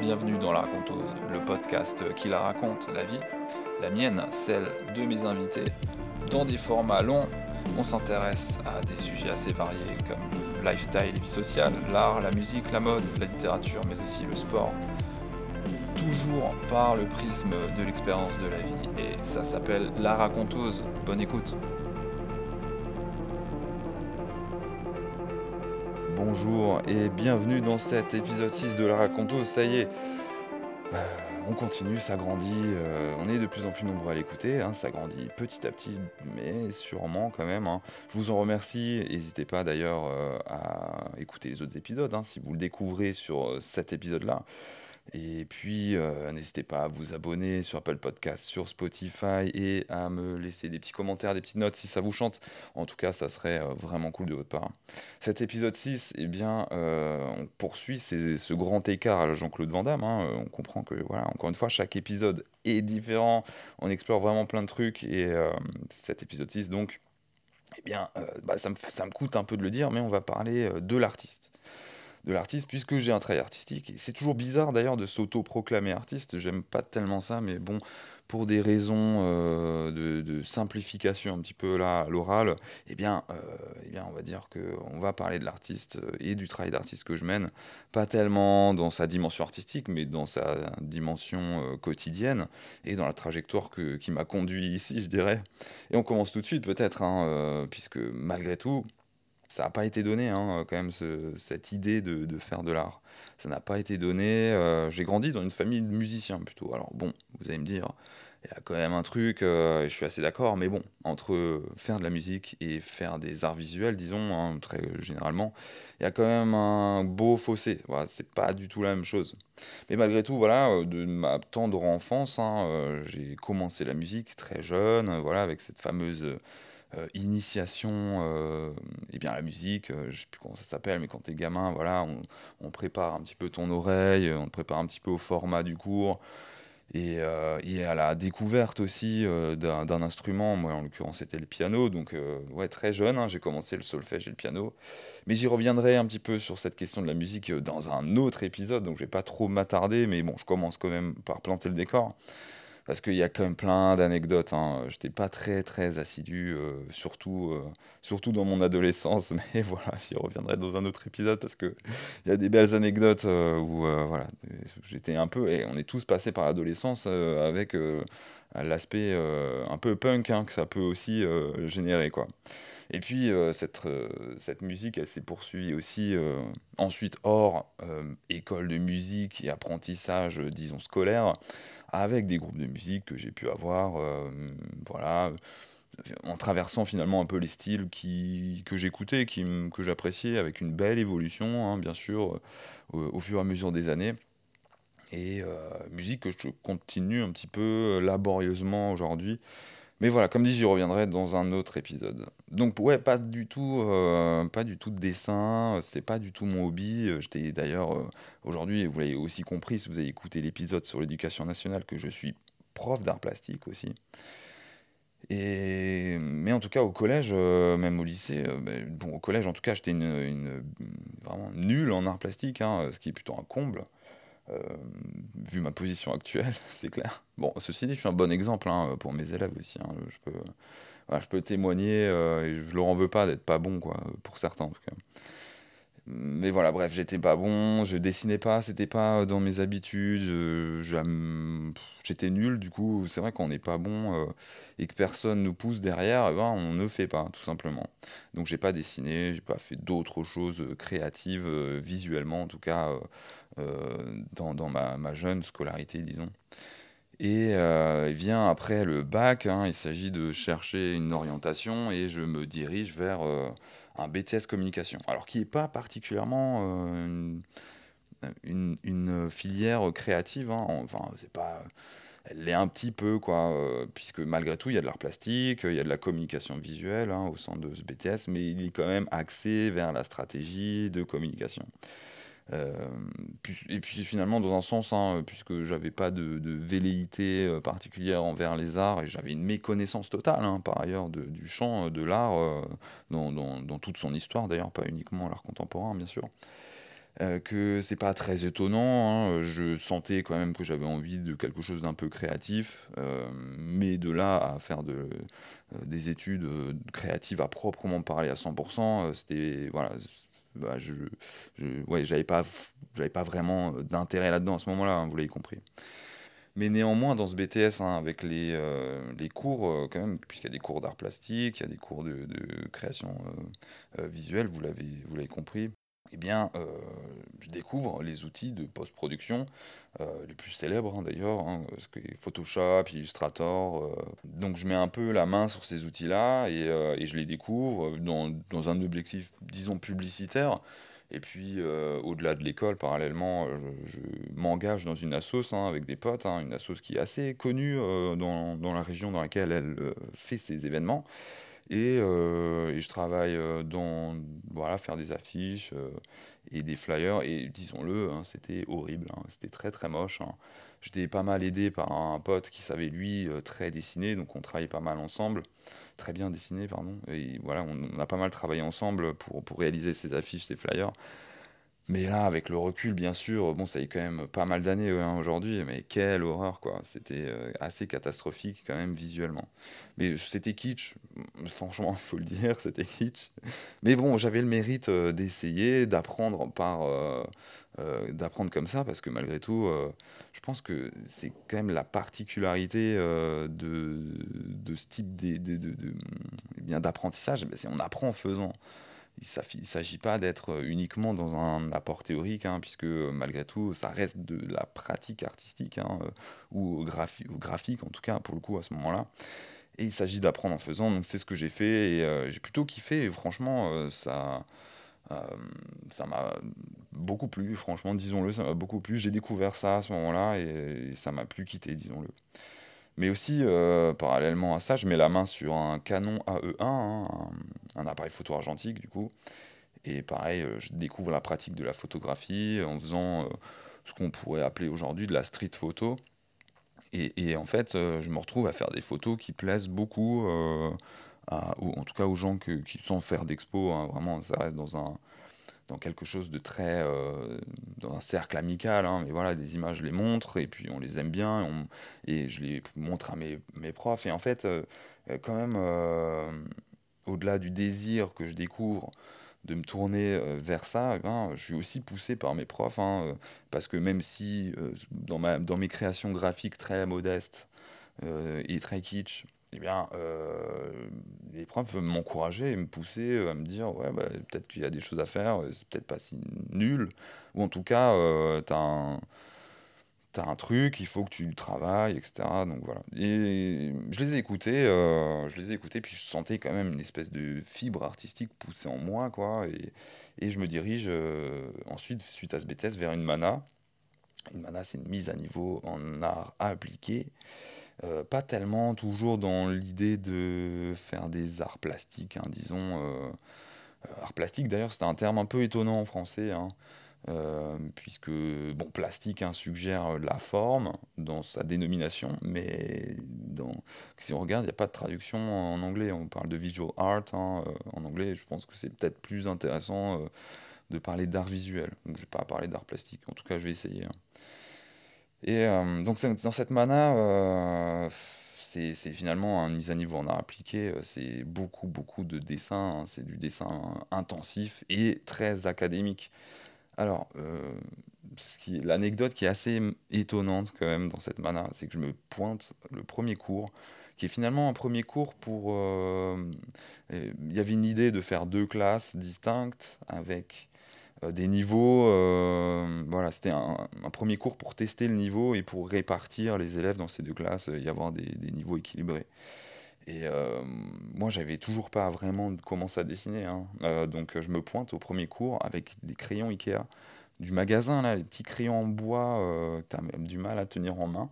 Bienvenue dans La Raconteuse, le podcast qui la raconte, la vie, la mienne, celle de mes invités. Dans des formats longs, on s'intéresse à des sujets assez variés comme le lifestyle vie sociale, l'art, la musique, la mode, la littérature, mais aussi le sport. Toujours par le prisme de l'expérience de la vie, et ça s'appelle La Raconteuse. Bonne écoute. Bonjour et bienvenue dans cet épisode 6 de La Raconteuse. Ça y est, euh, on continue, ça grandit, euh, on est de plus en plus nombreux à l'écouter, hein, ça grandit petit à petit, mais sûrement quand même. hein. Je vous en remercie, n'hésitez pas d'ailleurs euh, à écouter les autres épisodes, hein, si vous le découvrez sur cet épisode-là. Et puis, euh, n'hésitez pas à vous abonner sur Apple Podcast, sur Spotify et à me laisser des petits commentaires, des petites notes si ça vous chante. En tout cas, ça serait euh, vraiment cool de votre part. Cet épisode 6, eh bien, euh, on poursuit ces- ce grand écart à la Jean-Claude Van Damme. hein. On comprend que, voilà, encore une fois, chaque épisode est différent. On explore vraiment plein de trucs. Et cet épisode 6, donc, eh bien, bah, ça, me, ça me coûte un peu de le dire, mais on va parler de l'artiste de l'artiste puisque j'ai un travail artistique. C'est toujours bizarre d'ailleurs de s'auto-proclamer artiste. J'aime pas tellement ça, mais bon, pour des raisons euh, de, simplification un petit peu là à l'oral, eh bien, euh, eh bien, on va dire que on va parler de l'artiste euh, et du travail d'artiste que je mène, pas tellement dans sa dimension artistique, mais dans sa dimension quotidienne et dans la trajectoire que- qui m'a conduit ici, je dirais. Et on commence tout de suite peut-être, hein, puisque malgré tout, ça n'a pas été donné, hein, quand même, ce- cette idée de, de faire de l'art. Ça n'a pas été donné. euh, J'ai grandi dans une famille de musiciens plutôt. Alors bon, vous allez me dire, il y a quand même un truc, euh, je suis assez d'accord, mais bon, entre faire de la musique et faire des arts visuels, disons, hein, très généralement, il y a quand même un beau fossé. Voilà, c'est pas du tout la même chose. Mais malgré tout, voilà, euh, de ma tendre enfance, hein, euh, j'ai commencé la musique très jeune, voilà, avec cette fameuse euh, initiation euh, eh bien, à la musique, euh, je sais plus comment ça s'appelle, mais quand t'es gamin, voilà, on, on prépare un petit peu ton oreille, on te prépare un petit peu au format du cours, et, euh, et à la découverte aussi euh, d'un instrument. Moi, en l'occurrence, c'était le piano, donc ouais, très jeune, hein, j'ai commencé le solfège et le piano. Mais j'y reviendrai un petit peu sur cette question de la musique dans un autre épisode, donc je vais pas trop m'attarder, mais bon, je commence quand même par planter le décor. Parce qu'il y a quand même plein d'anecdotes. Hein. J'étais pas très très assidu, euh, surtout, euh, surtout dans mon adolescence. Mais voilà, j'y reviendrai dans un autre épisode parce que il y a des belles anecdotes euh, où voilà, j'étais un peu et on est tous passés par l'adolescence avec l'aspect un peu punk hein, que ça peut aussi générer quoi. Et puis cette, cette musique, elle s'est poursuivie aussi ensuite hors école de musique et apprentissage, disons scolaire avec des groupes de musique que j'ai pu avoir, euh, voilà, en traversant finalement un peu les styles qui, que j'écoutais, qui, que j'appréciais, avec une belle évolution, hein, bien sûr, euh, au fur et à mesure des années. Et euh, musique que je continue un petit peu laborieusement aujourd'hui. Mais voilà, comme dit, j'y reviendrai dans un autre épisode. Donc ouais, pas du tout, euh, pas du tout de dessin, euh, c'était pas du tout mon hobby. Euh, J'étais d'ailleurs aujourd'hui, vous l'avez aussi compris si vous avez écouté l'épisode sur l'éducation nationale, que je suis prof d'art plastique aussi. Et mais en tout cas au collège, même au lycée, ben, bon au collège en tout cas, j'étais une- vraiment nulle en art plastique, hein, ce qui est plutôt un comble. Euh, vu ma position actuelle, c'est clair. Bon, ceci dit, je suis un bon exemple hein, pour mes élèves aussi. hein. Je peux, je peux témoigner euh, et je leur en veux pas d'être pas bon, quoi, pour certains. Mais voilà, bref, j'étais pas bon, je dessinais pas, c'était pas dans mes habitudes, euh, j'étais nul, du coup, c'est vrai qu'on n'est pas bon et que personne nous pousse derrière, eh ben, on ne fait pas, tout simplement. Donc j'ai pas dessiné, j'ai pas fait d'autres choses créatives, visuellement en tout cas, dans, dans ma, ma jeune scolarité, disons. Et euh, eh bien après le bac, hein, il s'agit de chercher une orientation et je me dirige vers euh, un BTS communication. Alors qui n'est pas particulièrement euh, une, une- filière créative, hein. enfin c'est pas, elle l'est un petit peu quoi, euh, puisque malgré tout il y a de l'art plastique, il y a de la communication visuelle hein, au sein de ce BTS, mais il est quand même axé vers la stratégie de communication. Euh, et puis finalement, dans un sens, hein, puisque j'avais pas de, velléité euh, particulière envers les arts et j'avais une méconnaissance totale, hein, par ailleurs, du champ de l'art, dans, toute son histoire d'ailleurs, pas uniquement l'art contemporain, bien sûr. que c'est pas très étonnant, hein, je sentais quand même que j'avais envie de quelque chose d'un peu créatif, mais de là à faire de, des études créatives à proprement parler à 100%, c'était voilà, bah, je, ouais, j'avais pas, j'avais pas vraiment euh, d'intérêt là-dedans à ce moment-là, hein, vous l'avez compris. Mais néanmoins, dans ce BTS, hein, avec les, euh, les cours, euh, quand même, puisqu'il y a des cours d'art plastique, il y a des cours de, de création visuelle, vous l'avez, vous l'avez compris, eh bien, euh, je découvre les outils de post-production, euh, les plus célèbres hein, d'ailleurs, hein, Photoshop, Illustrator. Euh. donc je mets un peu la main sur ces outils-là et, je les découvre dans, un objectif, disons, publicitaire. Et puis, au-delà de l'école, parallèlement, je, m'engage dans une assoce hein, avec des potes, une assoce qui est assez connue dans, dans, la région dans laquelle elle fait ses événements. Euh, et, je travaille euh, dans voilà, faire des affiches euh, et des flyers. Et disons-le, hein, c'était horrible. Hein. c'était très très moche. Hein. J'étais pas mal aidé par un pote qui savait lui très dessiner, donc on travaillait pas mal ensemble, très bien dessiné, pardon. Et voilà, on, on a pas mal travaillé ensemble pour, pour réaliser ces affiches, ces flyers. Mais là, avec le recul, bien sûr, bon, ça y est quand même pas mal d'années hein, aujourd'hui, mais quelle horreur, quoi. C'était euh, assez catastrophique quand même visuellement. Mais c'était kitsch, franchement, il faut le dire, c'était kitsch. Mais bon, j'avais le mérite euh, d'essayer, d'apprendre par, euh, d'apprendre comme ça, parce que malgré tout, je pense que c'est quand même la particularité de, de ce type eh d'apprentissage, de, on apprend en faisant il ne s'agit pas d'être euh, uniquement dans un apport théorique, hein, puisque euh, malgré tout, ça reste de la pratique artistique, hein, euh, ou, graphique en tout cas, pour le coup, à ce moment-là. Et il s'agit d'apprendre en faisant, donc c'est ce que j'ai fait, et j'ai plutôt kiffé, et franchement, ça ça m'a beaucoup plu, franchement, disons-le, ça m'a beaucoup plu. J'ai découvert ça à ce moment-là, et, et ça m'a plus quitté, disons-le. Mais aussi, euh, parallèlement à ça, je mets la main sur un Canon AE1, hein, un, appareil photo argentique du coup. Et pareil, euh, je découvre la pratique de la photographie en faisant euh, ce qu'on pourrait appeler aujourd'hui de la street photo. Et, en fait, je me retrouve à faire des photos qui plaisent beaucoup, à, ou en tout cas aux gens qui sont faire d'expo. Hein. vraiment, ça reste dans un, dans quelque chose de très euh, dans un cercle amical hein, mais voilà des images les montre et puis on les aime bien et, je les montre à mes, mes profs et en fait euh, quand même euh, au-delà du désir que je découvre de me tourner vers ça, eh ben, je suis aussi poussé par mes profs, hein, parce que même si dans, ma, dans mes créations graphiques très modestes et très kitsch, eh bien, euh, les profs m'encourager et me pousser euh, à me dire ouais, bah, peut-être qu'il y a des choses à faire, euh, c'est peut-être pas si nul, ou en tout cas, tu as un, truc, il faut que tu travailles, etc. Donc voilà. Et je les ai écoutés, je les ai écoutés, puis je sentais quand même une espèce de fibre artistique poussée en moi, quoi. Et, et je me dirige ensuite, suite à ce BTS, vers une mana. Une mana, c'est une mise à niveau en art appliqué. Euh, pas tellement toujours dans l'idée de faire des arts plastiques, hein, disons. Euh, euh, art plastique, d'ailleurs, c'est un terme un peu étonnant en français, hein, puisque, bon, plastique hein, suggère la forme dans sa dénomination, mais dans, si on regarde, il n'y a pas de traduction en anglais. On parle de visual art en anglais. Je pense que c'est peut-être plus intéressant de parler d'art visuel. Donc, je ne vais pas parler d'art plastique. En tout cas, je vais essayer. Et euh, donc dans cette mana, euh, c'est finalement une mise à niveau en art appliqué, euh, c'est beaucoup beaucoup de dessins, hein. c'est du dessin intensif et très académique. Alors, l'anecdote qui est assez étonnante quand même dans cette mana, c'est que je me pointe le premier cours, qui est finalement un premier cours pour... Il y avait une idée de faire deux classes distinctes avec euh, des niveaux. Euh, voilà, c'était un, premier cours pour tester le niveau et pour répartir les élèves dans ces deux classes et avoir des, niveaux équilibrés. Et euh, moi, j'avais toujours pas vraiment commencé à dessiner. Hein. donc, je me pointe au premier cours avec des crayons Ikea du magasin, là, les petits crayons en bois que tu as du mal à tenir en main.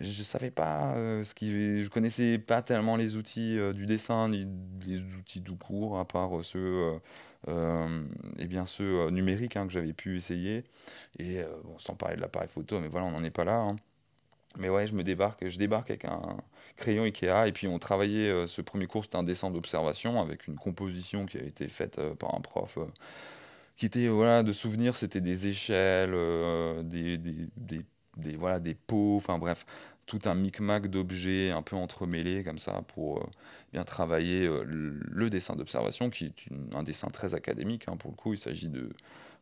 Je savais pas ce qui. Je connaissais pas tellement les outils du dessin ni les outils du cours, à part ceux et bien ceux numériques hein, que j'avais pu essayer. Et bon, sans parler de l'appareil photo, mais voilà, on n'en est pas là. Hein. Mais ouais, je me débarque, je débarque avec un crayon Ikea et puis on travaillait ce premier cours, c'était un dessin d'observation avec une composition qui a été faite par un prof qui était voilà de souvenirs, c'était des échelles, des, des, des, des, voilà des pots, enfin bref, tout un micmac d'objets un peu entremêlés comme ça pour bien travailler le, dessin d'observation qui est un dessin très académique hein, pour le coup, il s'agit de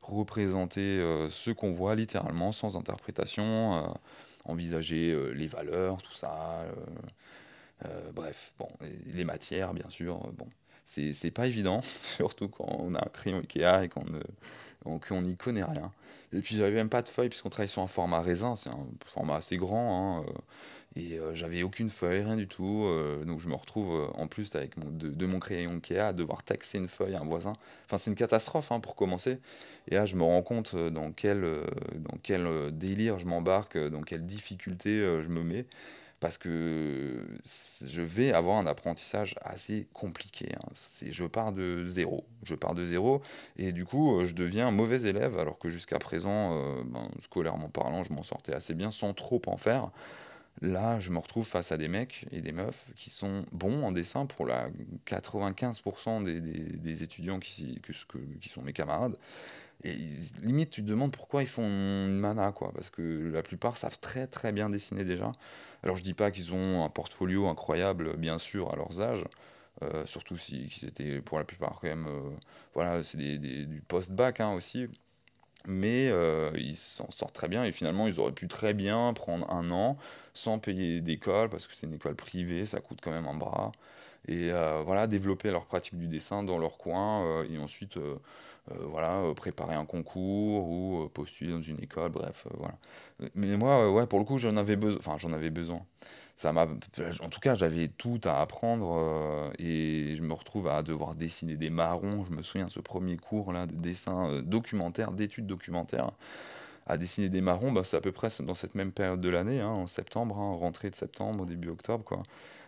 représenter ce qu'on voit littéralement sans interprétation envisager euh, les valeurs, tout ça. Euh, euh, bref, bon, les matières, bien sûr. bon, c'est pas évident, surtout quand on a un crayon Ikea et qu'on n'y connaît rien. Et puis j'avais même pas de feuilles puisqu'on travaille sur un format raisin, c'est un format assez grand. Hein, et euh, j'avais aucune feuille, rien du tout. Euh, donc je me retrouve euh, en plus avec de, mon crayon Ikea à devoir taxer une feuille à un voisin. Enfin, c'est une catastrophe hein, pour commencer. Et là, je me rends compte dans quel, dans quel délire je m'embarque, dans quelle difficulté je me mets. Parce que je vais avoir un apprentissage assez compliqué. Hein. Je pars de zéro. Je pars de zéro. Et du coup, je deviens un mauvais élève, alors que jusqu'à présent, ben, scolairement parlant, je m'en sortais assez bien sans trop en faire. Là, je me retrouve face à des mecs et des meufs qui sont bons en dessin pour la 95% des, des, étudiants qui, qui sont mes camarades. Et limite, tu te demandes pourquoi ils font une mana, quoi. Parce que la plupart savent très très bien dessiner déjà. Alors je dis pas qu'ils ont un portfolio incroyable, bien sûr, à leurs âges. Euh, surtout si, c'était pour la plupart quand même, euh, voilà, c'est du post-bac hein, aussi mais euh, ils s'en sortent très bien et finalement ils auraient pu très bien prendre un an sans payer d'école parce que c'est une école privée, ça coûte quand même un bras et voilà développer leur pratique du dessin dans leur coin et ensuite voilà préparer un concours ou postuler dans une école bref voilà. Mais moi ouais pour le coup j'en avais besoin enfin j'en avais besoin. Ça m'a en tout cas j'avais tout à apprendre euh, et je me retrouve à devoir dessiner des marrons. Je me souviens ce premier cours là de dessin euh, documentaire d'études documentaires à dessiner des marrons bah, c'est à peu près dans cette même période de l'année hein, en septembre hein, rentrée de septembre début octobre quoi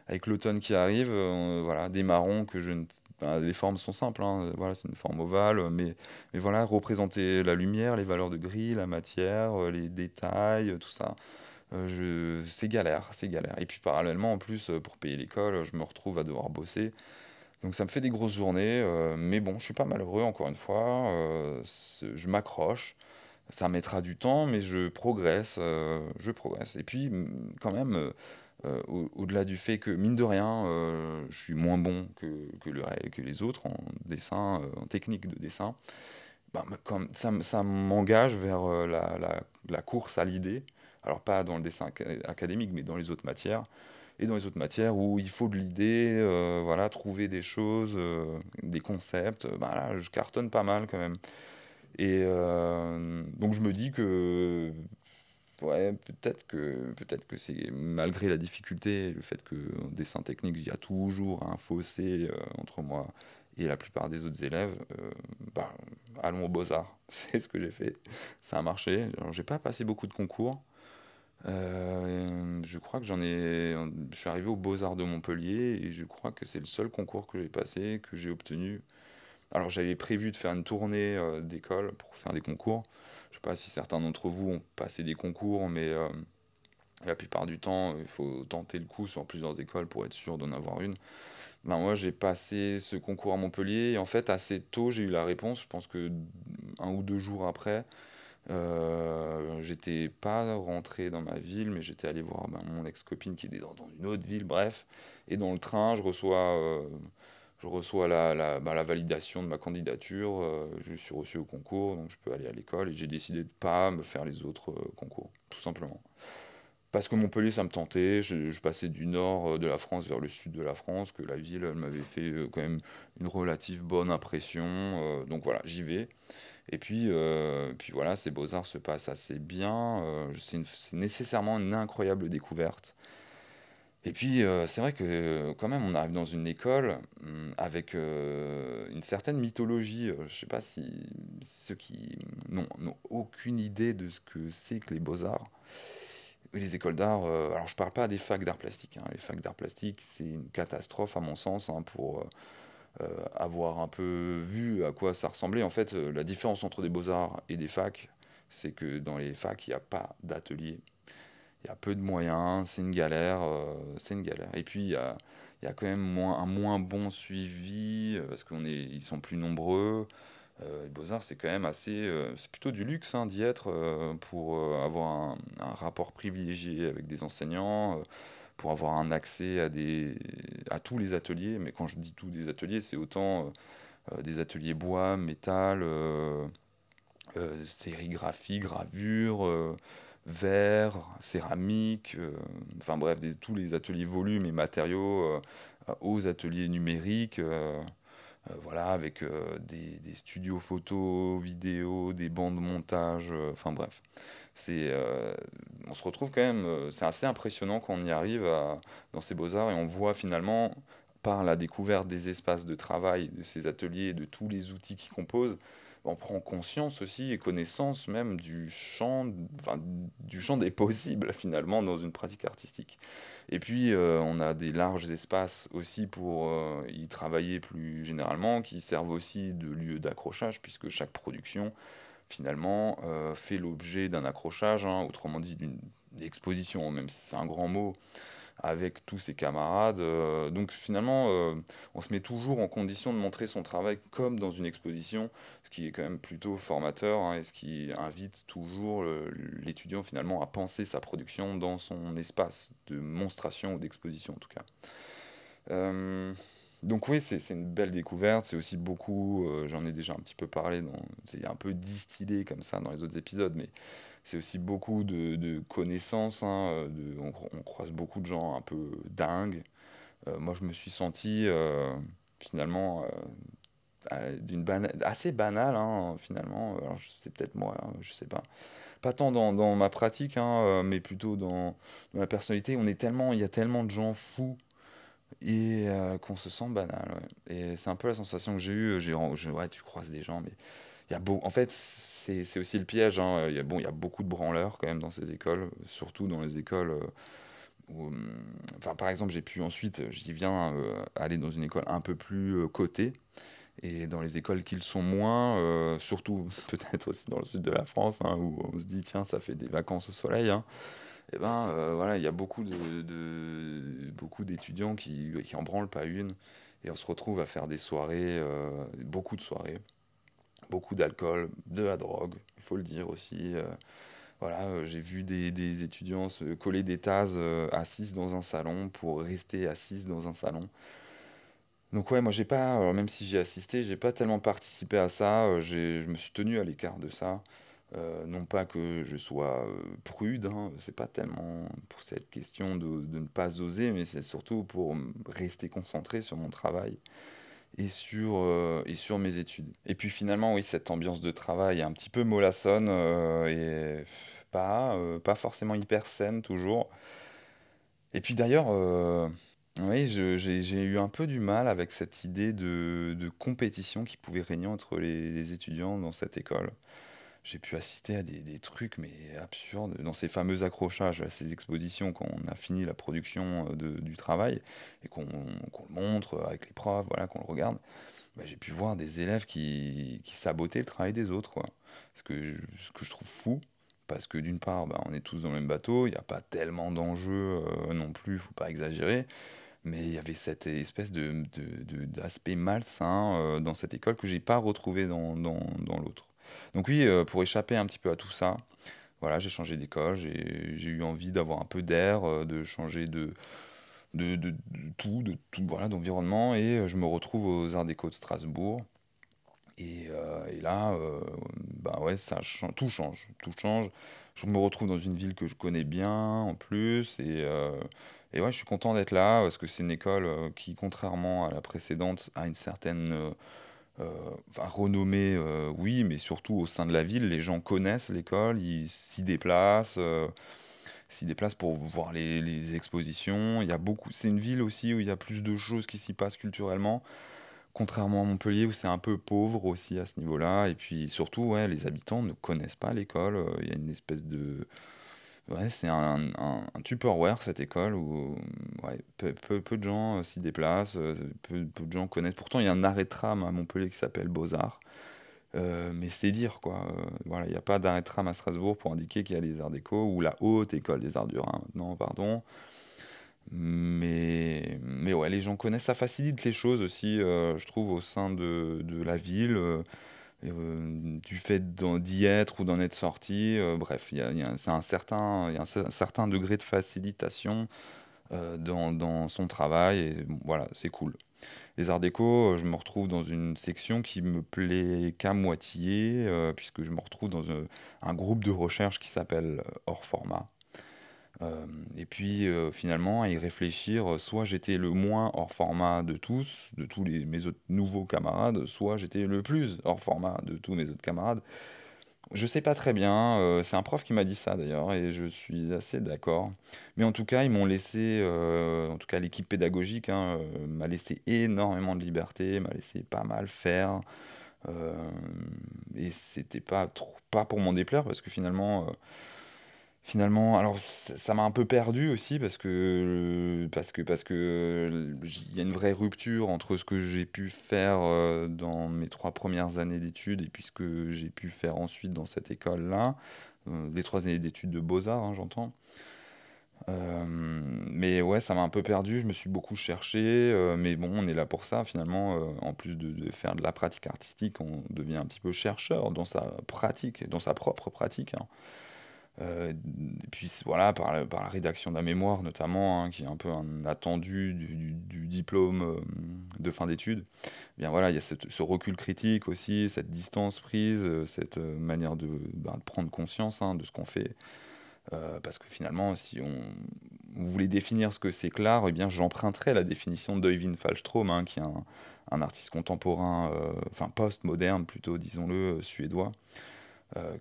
avec l'automne qui arrive euh, voilà des marrons que je ne bah, les formes sont simples hein, voilà c'est une forme ovale mais mais voilà représenter la lumière les valeurs de gris la matière les détails tout ça euh, c'est galère, c'est galère. Et puis parallèlement, en plus, euh, pour payer l'école, je me retrouve à devoir bosser. Donc ça me fait des grosses journées, euh, mais bon, je suis pas malheureux, encore une fois. je m'accroche. Ça mettra du temps, mais je progresse, je progresse. Et puis, quand même, au-delà du fait que, mine de rien, je suis moins bon que, que, le, que les autres en dessin, en technique de dessin, bah, comme ça, ça m'engage vers la, la, course à l'idée alors pas dans le dessin académique, mais dans les autres matières. Et dans les autres matières où il faut de l'idée, euh, voilà, trouver des choses, euh, des concepts, ben je cartonne pas mal quand même. Et euh, donc je me dis que ouais, peut-être que peut-être que c'est malgré la difficulté, le fait que en dessin technique, il y a toujours un fossé entre moi et la plupart des autres élèves, bah, allons aux beaux-arts. C'est ce que j'ai fait. Ça a marché. J'ai pas passé beaucoup de concours. Euh, je crois que j'en ai. Je suis arrivé aux Beaux-Arts de Montpellier et je crois que c'est le seul concours que j'ai passé, que j'ai obtenu. Alors j'avais prévu de faire une tournée euh, d'école pour faire des concours. Pas si certains d'entre vous ont passé des concours, mais euh, la plupart du temps, il faut tenter le coup sur plusieurs écoles pour être sûr d'en avoir une. Ben moi, j'ai passé ce concours à Montpellier et en fait, assez tôt, j'ai eu la réponse. Je pense que un ou deux jours après, euh, j'étais pas rentré dans ma ville, mais j'étais allé voir ben, mon ex-copine qui était dans, une autre ville, bref. Et dans le train, je reçois, euh, je reçois la, la, ben, la, validation de ma candidature. Euh, je suis reçu au concours, donc je peux aller à l'école. Et j'ai décidé de pas me faire les autres concours, tout simplement. Parce que Montpellier, ça me tentait. Je, passais du nord de la France vers le sud de la France, que la ville, elle m'avait fait quand même une relative bonne impression. donc voilà, j'y vais. Et puis, euh, puis voilà, ces beaux-arts se passent assez bien. Euh, c'est nécessairement une incroyable découverte. Et puis, euh, c'est vrai que quand même, on arrive dans une école hum, avec une certaine mythologie. je ne sais pas si ceux qui n'ont aucune idée de ce que c'est que les beaux-arts, les écoles d'art, alors je ne parle pas des facs d'art plastique. Hein. Les facs d'art plastique, c'est une catastrophe à mon sens hein, pour avoir un peu vu à quoi ça ressemblait. En fait, la différence entre des beaux-arts et des facs, c'est que dans les facs, il n'y a pas d'atelier. Il y a peu de moyens, c'est une galère. c'est une galère. Et puis, il y a, quand même moins, un moins bon suivi, parce qu'ils sont plus nombreux. Euh, les Beaux-Arts, c'est quand même assez. Euh, c'est plutôt du luxe hein, d'y être euh, pour avoir un, rapport privilégié avec des enseignants, pour avoir un accès à, des, à tous les ateliers. Mais quand je dis tous les ateliers, c'est autant des ateliers bois, métal, sérigraphie, gravure. Verre, céramique, enfin bref, tous les ateliers volumes et matériaux aux ateliers numériques. Euh, voilà, avec euh, des, studios photos, vidéo, des bandes de montage, euh, enfin bref. On se retrouve quand même, c'est assez impressionnant quand on y arrive dans ces beaux-arts et on voit finalement, par la découverte des espaces de travail, de ces ateliers, de tous les outils qui composent, on prend conscience aussi et connaissance même du champ, du champ des possibles finalement dans une pratique artistique. Et puis euh, on a des larges espaces aussi pour euh, y travailler plus généralement, qui servent aussi de lieu d'accrochage, puisque chaque production finalement euh, fait l'objet d'un accrochage, hein, autrement dit d'une exposition, même si c'est un grand mot avec tous ses camarades. Euh, donc finalement, euh, on se met toujours en condition de montrer son travail comme dans une exposition, ce qui est quand même plutôt formateur hein, et ce qui invite toujours l'étudiant finalement à penser sa production dans son espace de monstration ou d'exposition en tout cas. Euh, donc oui, c'est une belle découverte, c'est aussi beaucoup, j'en ai déjà un petit peu parlé, c'est un peu distillé comme ça dans les autres épisodes, mais c'est aussi beaucoup de, connaissances. Hein, de, on, croise beaucoup de gens un peu dingues. Euh, moi, je me suis senti euh, finalement euh, d'une assez banale, hein, finalement. c'est peut-être moi, hein, je sais pas. Pas tant dans, dans ma pratique, hein, mais plutôt dans, ma personnalité. On est tellement, il y a tellement de gens fous et qu'on se sent banal. Et c'est un peu la sensation que j'ai eue. J'ai, ouais, tu croises des gens, mais il y a beau, en fait, c'est aussi le piège. Hein. Il, y a, bon, il y a beaucoup de branleurs quand même dans ces écoles, surtout dans les écoles euh, où, hum, enfin, par exemple, j'ai pu ensuite, j'y viens, euh, aller dans une école un peu plus euh, cotée. Et dans les écoles qui le sont moins, surtout peut-être aussi dans le sud de la France, hein, où on se dit, tiens, ça fait des vacances au soleil. Hein. Et eh ben voilà, il y a beaucoup de beaucoup d'étudiants qui, qui en branlent pas une, et on se retrouve à faire des soirées, beaucoup de soirées, beaucoup d'alcool, de la drogue, il faut le dire aussi. Euh, voilà, euh, j'ai vu des, des, étudiants se coller des tasses euh, assises dans un salon pour rester assises dans un salon. Donc ouais, moi j'ai pas, même si j'ai assisté, j'ai pas tellement participé à ça. je me suis tenu à l'écart de ça. non pas que je sois prude, hein, c'est pas tellement pour cette question de, de ne pas oser, mais c'est surtout pour rester concentré sur mon travail et sur, euh, et sur mes études. Et puis finalement, oui, cette ambiance de travail est un petit peu mollassonne euh, et pas, euh, pas forcément hyper saine toujours. Et puis d'ailleurs, oui, j'ai eu un peu du mal avec cette idée de, de compétition qui pouvait régner entre les, les étudiants dans cette école j'ai pu assister à des, des, trucs mais absurdes dans ces fameux accrochages, à ces expositions quand on a fini la production euh, de, du travail et qu'on le montre avec les profs, voilà, qu'on le regarde. Bah, j'ai pu voir des élèves qui, qui, sabotaient le travail des autres, quoi. Ce que je, ce que je trouve fou, parce que d'une part, bah, on est tous dans le même bateau, il n'y a pas tellement d'enjeux euh, non plus, il faut pas exagérer. Mais il y avait cette espèce de, d'aspect malsain euh, dans cette école que j'ai pas retrouvé dans, dans, dans l'autre. Donc oui, euh, pour échapper un petit peu à tout ça, voilà, j'ai changé d'école, j'ai eu envie d'avoir un peu d'air, euh, de changer de, de, de, tout, de tout, voilà, d'environnement, et euh, je me retrouve aux Arts Déco de Strasbourg. Et, et là, bah ouais, ça tout change, tout change. Je me retrouve dans une ville que je connais bien en plus, et, et je suis content d'être là parce que c'est une école qui, contrairement à la précédente, a une certaine enfin, renommée, euh, oui, mais surtout au sein de la ville, les gens connaissent l'école, ils s'y déplacent euh, s'y déplacent pour voir les, les, expositions. Il y a beaucoup. C'est une ville aussi où il y a plus de choses qui s'y passent culturellement, contrairement à Montpellier où c'est un peu pauvre aussi à ce niveau-là. Et puis surtout, ouais, les habitants ne connaissent pas l'école. Il y a une espèce de Ouais, c'est un, un, Tupperware, cette école, où ouais, peu, peu, peu de gens euh, s'y déplacent, euh, peu, peu de gens connaissent. Pourtant, il y a un arrêt de tram à Montpellier qui s'appelle Beaux-Arts. Euh, mais c'est dire, quoi. Voilà, il n'y a pas d'arrêt de tram à Strasbourg pour indiquer qu'il y a les Arts Déco, ou la Haute École des Arts du Rhin, maintenant, pardon. Mais, mais ouais, les gens connaissent, ça facilite les choses aussi, je trouve, au sein de, de la ville, euh, du fait d'y être ou d'en être sorti. euh, bref, il y a, c'est un certain, y a un, cer- un certain degré de facilitation euh, dans, dans son travail, et voilà, c'est cool. Les arts déco, je me retrouve dans une section qui me plaît qu'à moitié, puisque je me retrouve dans un, un groupe de recherche qui s'appelle Hors Format. Euh, et puis euh, finalement, à y réfléchir, euh, soit j'étais le moins hors format de tous, de tous les, mes autres nouveaux camarades, soit j'étais le plus hors format de tous mes autres camarades. Je sais pas très bien, c'est un prof qui m'a dit ça d'ailleurs, et je suis assez d'accord. Mais en tout cas, ils m'ont laissé, en tout cas l'équipe pédagogique, hein, m'a laissé énormément de liberté, m'a laissé pas mal faire. et c'était pas pas pour m'en déplaire, parce que finalement, Finalement, alors ça m'a un peu perdu aussi parce que parce que parce que euh, il y a une vraie rupture entre ce que j'ai pu faire euh, dans mes trois premières années d'études et puis ce que j'ai pu faire ensuite dans cette école-là, euh, les trois années d'études de Beaux-Arts, hein, j'entends. Euh, mais ouais, ça m'a un peu perdu, je me suis beaucoup cherché, euh, mais bon, on est là pour ça finalement. euh, en plus de, de faire de la pratique artistique, on devient un petit peu chercheur dans sa pratique, dans sa propre pratique. hein. Euh, et puis voilà, par la, par la rédaction d'un mémoire notamment, hein, qui est un peu un attendu du, du- diplôme euh, de fin d'études, eh bien voilà, il y a ce recul critique aussi, cette distance prise, euh, cette manière de, ben, de prendre conscience hein, de ce qu'on fait. Parce que finalement, si on, voulait définir ce que c'est l'art, eh j'emprunterais la définition d'Øyvind Fallström, hein, qui est un, artiste contemporain, enfin post-moderne plutôt, disons-le, suédois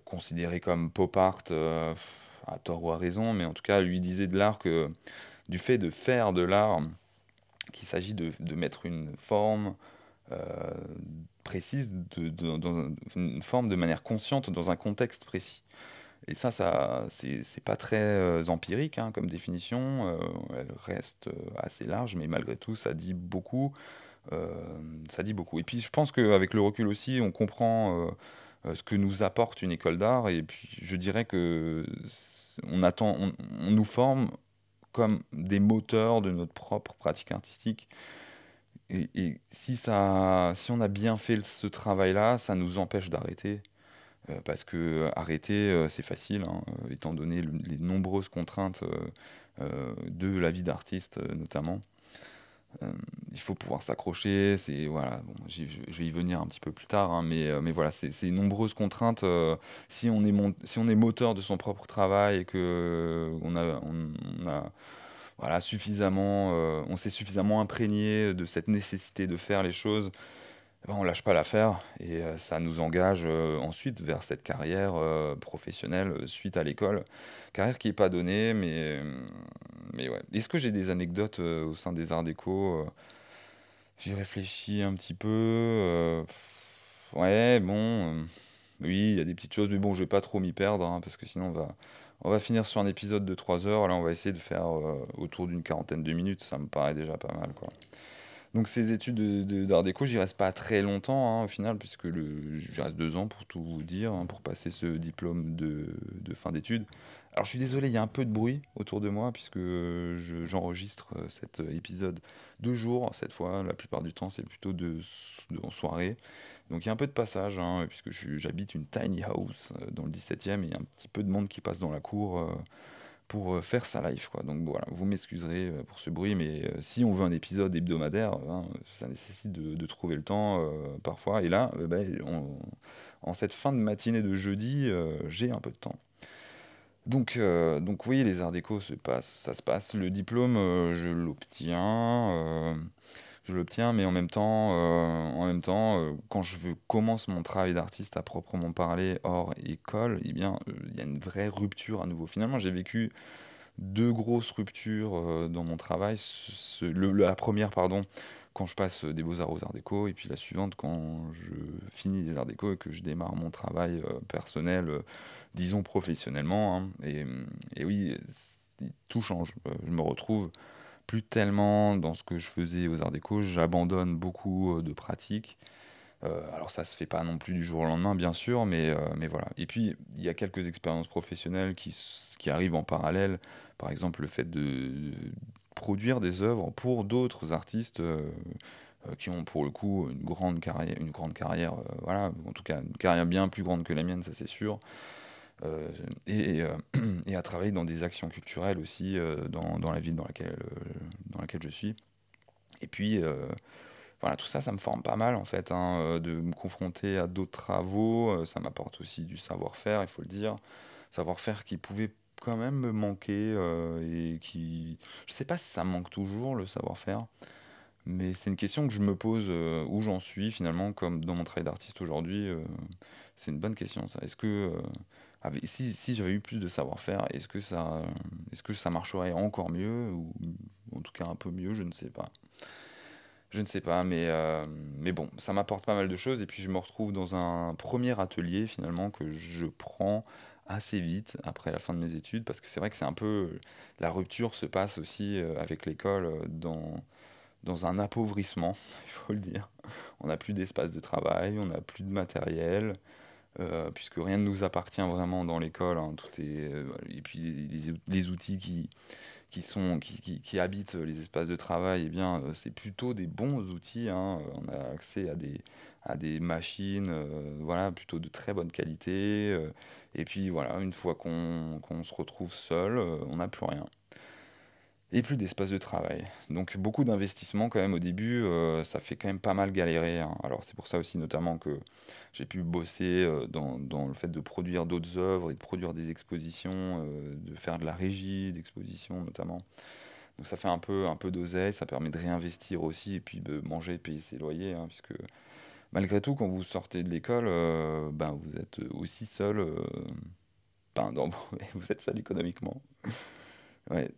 considéré comme pop art, euh, à tort ou à raison, mais en tout cas, lui disait de l'art que du fait de faire de l'art, qu'il s'agit de, de mettre une forme euh, précise, de, dans un- une forme de manière consciente dans un contexte précis. Et ça, ça c'est pas très euh, empirique hein, comme définition, euh, elle reste euh, assez large, mais malgré tout, ça dit beaucoup. euh, ça dit beaucoup. Et puis, je pense qu'avec le recul aussi, on comprend euh, euh, ce que nous apporte une école d'art. Et puis, je dirais que on attend, on, nous forme comme des moteurs de notre propre pratique artistique. Et, et si ça, si on a bien fait ce travail-là, ça nous empêche d'arrêter. Euh, parce que euh, arrêter, euh, c'est facile, hein, euh, étant donné le- les nombreuses contraintes euh, euh, de la vie d'artiste, euh, notamment. Euh, il faut pouvoir s'accrocher, c'est voilà, je vais y venir un petit peu plus tard, hein, mais, euh, mais voilà, c'est ces nombreuses contraintes. euh, si on est mon- si on est moteur de son propre travail et que on a, on, a voilà suffisamment, on s'est suffisamment imprégné de cette nécessité de faire les choses, ben, on lâche pas l'affaire et euh, ça nous engage euh, ensuite vers cette carrière euh, professionnelle suite à l'école. Carrière qui est pas donnée, mais, mais ouais. Est-ce que j'ai des anecdotes au sein des arts déco? J'y réfléchis un petit peu. ouais, bon, oui, il y a des petites choses, mais bon, je vais pas trop m'y perdre, hein, parce que sinon on va, on va finir sur un épisode de 3 heures. Là, on va essayer de faire autour d'une quarantaine de minutes, ça me paraît déjà pas mal, quoi. Donc ces études de- de- d'art déco, j'y reste pas très longtemps hein, au final, puisque j'y reste deux ans pour tout vous dire, hein, pour passer ce diplôme de, fin d'études. Alors je suis désolé, il y a un peu de bruit autour de moi, puisque je- j'enregistre euh, cet euh, épisode deux jours cette fois. La plupart du temps, c'est plutôt de, en soirée. Donc il y a un peu de passage, hein, puisque j'habite une tiny house euh, dans le 17e, et il y a un petit peu de monde qui passe dans la cour. Pour euh, faire sa live. Quoi. Donc voilà, vous m'excuserez euh, pour ce bruit, mais euh, si on veut un épisode hebdomadaire, hein, ça nécessite de, trouver le temps parfois. Et là, ben, en cette fin de matinée de jeudi, j'ai un peu de temps. Donc, donc oui, les arts déco, ça se passe. Le diplôme, je l'obtiens. Je l'obtiens, mais en même temps, euh, en même temps euh, quand je commence mon travail d'artiste à proprement parler hors école, eh bien, euh, il y a une vraie rupture à nouveau. Finalement, j'ai vécu deux grosses ruptures dans mon travail. La première, pardon, quand je passe des beaux-arts aux arts déco, et puis la suivante quand je finis les arts déco et que je démarre mon travail personnel, disons professionnellement. Hein. Et, oui, tout change. je me retrouve plus tellement dans ce que je faisais aux arts déco, j'abandonne beaucoup de pratiques. alors ça se fait pas non plus du jour au lendemain, bien sûr, mais, mais voilà. Et puis, il y a quelques expériences professionnelles qui, qui arrivent en parallèle. Par exemple, le fait de, produire des œuvres pour d'autres artistes qui ont pour le coup une grande carrière, une grande carrière voilà, en tout cas une carrière bien plus grande que la mienne, ça c'est sûr. Euh, et, euh, et, à travailler dans des actions culturelles aussi euh, dans, dans, la ville dans laquelle, dans laquelle je suis. Et puis, voilà, tout ça, ça me forme pas mal en fait, hein, de me confronter à d'autres travaux, ça m'apporte aussi du savoir-faire, il faut le dire, savoir-faire qui pouvait quand même me manquer et qui, je sais pas si ça manque toujours le savoir-faire, mais c'est une question que je me pose où j'en suis finalement, comme dans mon travail d'artiste aujourd'hui, c'est une bonne question ça. Est-ce que si, si j'avais eu plus de savoir-faire, est-ce que, ça, est que ça marcherait encore mieux ou en tout cas un peu mieux Je ne sais pas. Je ne sais pas, mais, euh, mais bon, ça m'apporte pas mal de choses. Et puis je me retrouve dans un premier atelier finalement que je prends assez vite après la fin de mes études, parce que c'est vrai que c'est un peu... La rupture se passe aussi euh, avec l'école euh, dans, dans un appauvrissement, il faut le dire. On n'a plus d'espace de travail, on n'a plus de matériel. Euh, puisque rien ne nous appartient vraiment dans l'école. Hein, tout est, euh, et puis les, les, outils qui, qui, sont, qui, qui, habitent les espaces de travail, eh bien, euh, c'est plutôt des bons outils. Hein. On a accès à des, à des machines voilà, plutôt de très bonne qualité. et puis voilà, une fois qu'on se retrouve seul, on n'a plus rien et plus d'espace de travail. Donc beaucoup d'investissements quand même au début, euh, ça fait quand même pas mal galérer. Hein. Alors c'est pour ça aussi notamment que j'ai pu bosser euh, dans, le fait de produire d'autres œuvres et de produire des expositions, euh, de faire de la régie d'expositions notamment. Donc ça fait un peu, un peu d'oseille, ça permet de réinvestir aussi et puis de manger et payer ses loyers, hein, puisque malgré tout quand vous sortez de l'école, ben, vous êtes aussi seul, ben, dans, vous êtes seul économiquement. Ouais,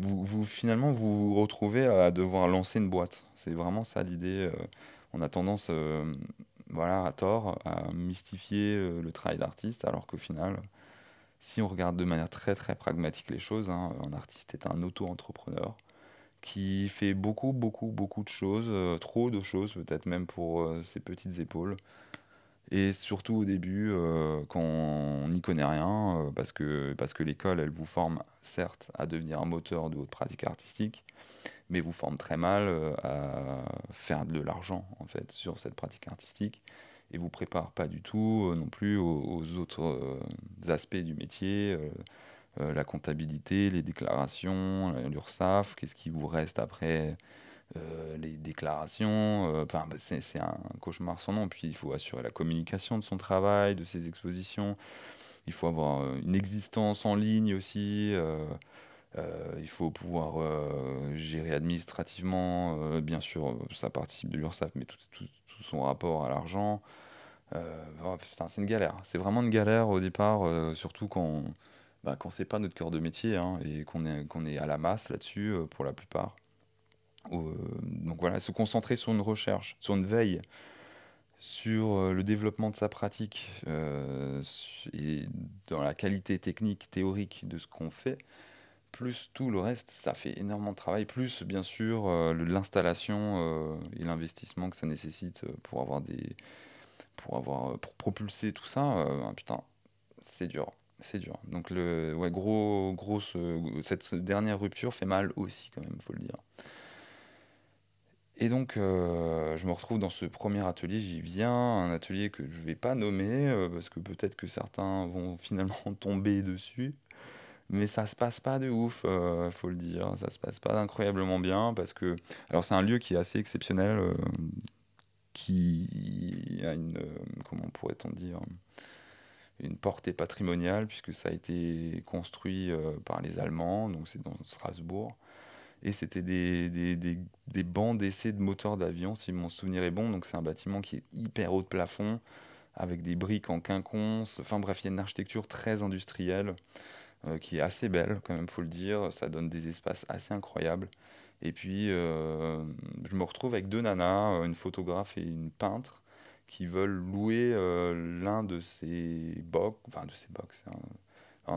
vous, vous finalement vous vous retrouvez à devoir lancer une boîte. C'est vraiment ça l'idée. Euh, on a tendance, euh, voilà, à tort, à mystifier euh, le travail d'artiste, alors qu'au final, si on regarde de manière très très pragmatique les choses, hein, un artiste est un auto-entrepreneur qui fait beaucoup beaucoup beaucoup de choses, trop de choses peut-être même pour ses petites épaules. Et surtout au début, euh, quand on n'y connaît rien, euh, parce que, parce que l'école, elle vous forme certes à devenir un moteur de votre pratique artistique, mais vous forme très mal euh, à faire de l'argent en fait sur cette pratique artistique et vous prépare pas du tout non plus aux, autres aspects du métier, la comptabilité, les déclarations, l'URSSAF, qu'est-ce qui vous reste après euh, les déclarations, euh, bah, c'est un cauchemar sans nom. Puis il faut assurer la communication de son travail, de ses expositions. Il faut avoir euh, une existence en ligne aussi. il faut pouvoir gérer administrativement. bien sûr, ça participe de l'URSSAF, mais tout, tout, son rapport à l'argent. Oh, c'est une galère. C'est vraiment une galère au départ, surtout quand, bah, quand c'est pas notre cœur de métier hein, et qu'on est, qu'on est à la masse là-dessus pour la plupart. Euh, donc voilà, se concentrer sur une recherche, sur une veille, sur euh, le développement de sa pratique euh, et dans la qualité technique, théorique de ce qu'on fait, plus tout le reste, ça fait énormément de travail, plus bien sûr l'installation et l'investissement que ça nécessite pour avoir des pour avoir pour propulser tout ça, putain, c'est dur, c'est dur. Donc le ouais gros grosse cette dernière rupture fait mal aussi quand même, faut le dire. Et donc, euh, je me retrouve dans ce premier atelier, j'y viens, un atelier que je ne vais pas nommer, euh, parce que peut-être que certains vont finalement tomber dessus, mais ça se passe pas de ouf, il euh, faut le dire, ça se passe pas incroyablement bien, parce que, alors c'est un lieu qui est assez exceptionnel, qui a une, comment pourrait-on dire, une portée patrimoniale, puisque ça a été construit par les Allemands, donc c'est dans Strasbourg. Et c'était des, des, des, des bancs d'essai de moteurs d'avion, si mon souvenir est bon. Donc c'est un bâtiment qui est hyper haut de plafond, avec des briques en quinconce. Enfin bref, il y a une architecture très industrielle, euh, qui est assez belle, quand même, faut le dire. Ça donne des espaces assez incroyables. Et puis, je me retrouve avec deux nanas, une photographe et une peintre, qui veulent louer l'un de ces box, enfin de ces box,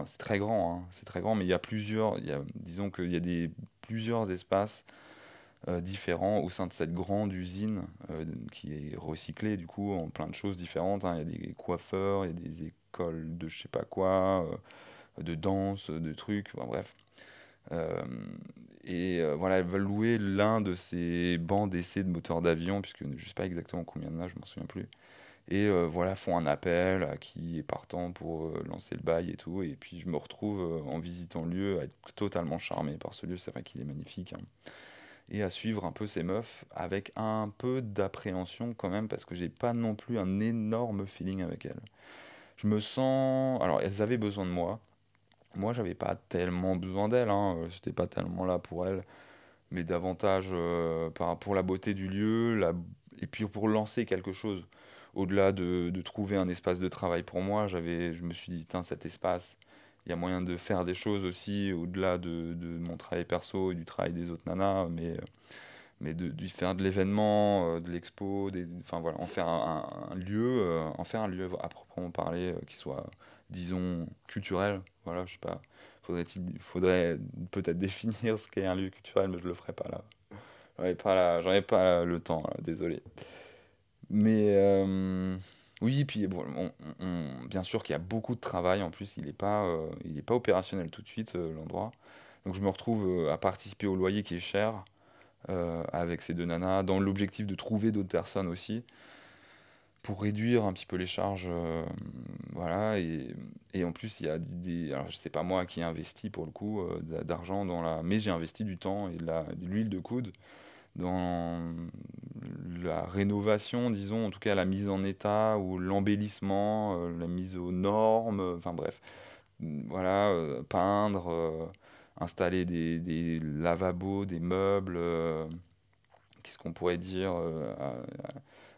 c'est très grand, hein, c'est très grand, mais il y a plusieurs, il y a, disons qu'il y a des, plusieurs espaces euh, différents au sein de cette grande usine euh, qui est recyclée du coup en plein de choses différentes. hein. Il y a des coiffeurs, il y a des écoles de je sais pas quoi, euh, de danse, de trucs, enfin, bref. et voilà, elles veulent louer l'un de ces bancs d'essai de moteurs d'avion, puisque je sais pas exactement combien de là, je m'en souviens plus. Et voilà, font un appel à qui est partant pour lancer le bail et tout. Et puis je me retrouve en visitant le lieu à être totalement charmé par ce lieu. C'est vrai qu'il est magnifique. hein et à suivre un peu ces meufs avec un peu d'appréhension quand même parce que j'ai pas non plus un énorme feeling avec elles. Je me sens. Alors, elles avaient besoin de moi. Moi, j'avais pas tellement besoin d'elles. Hein. J'étais pas tellement là pour elles, mais davantage euh, pour la beauté du lieu et puis pour lancer quelque chose. Au-delà de, de, trouver un espace de travail pour moi, j'avais, je me suis dit, cet espace, il y a moyen de faire des choses aussi au-delà de, de, mon travail perso et du travail des autres nanas, mais, mais de, faire de l'événement, euh, de l'expo, enfin voilà, en faire un, lieu, euh, en faire un lieu à proprement parler euh, qui soit, disons, culturel. Voilà, je sais pas. Faudrait, faudrait peut-être définir ce qu'est un lieu culturel, mais je le ferai pas là. J'en ai pas, ai pas le temps, désolé. Mais oui, puis bon, bien sûr qu'il y a beaucoup de travail. En plus, il n'est pas, euh, pas opérationnel tout de suite, euh, l'endroit. Donc je me retrouve euh, à participer au loyer qui est cher avec ces deux nanas, dans l'objectif de trouver d'autres personnes aussi, pour réduire un petit peu les charges. voilà, et, et en plus, il y a des. Alors, je pas moi qui ai investi pour le coup d'argent dans la. Mais j'ai investi du temps et de l'huile de coude dans la rénovation, disons, en tout cas la mise en état ou l'embellissement, euh, la mise aux normes, euh, enfin bref, voilà, euh, peindre, installer des, des, lavabos, des meubles, qu'est-ce qu'on pourrait dire,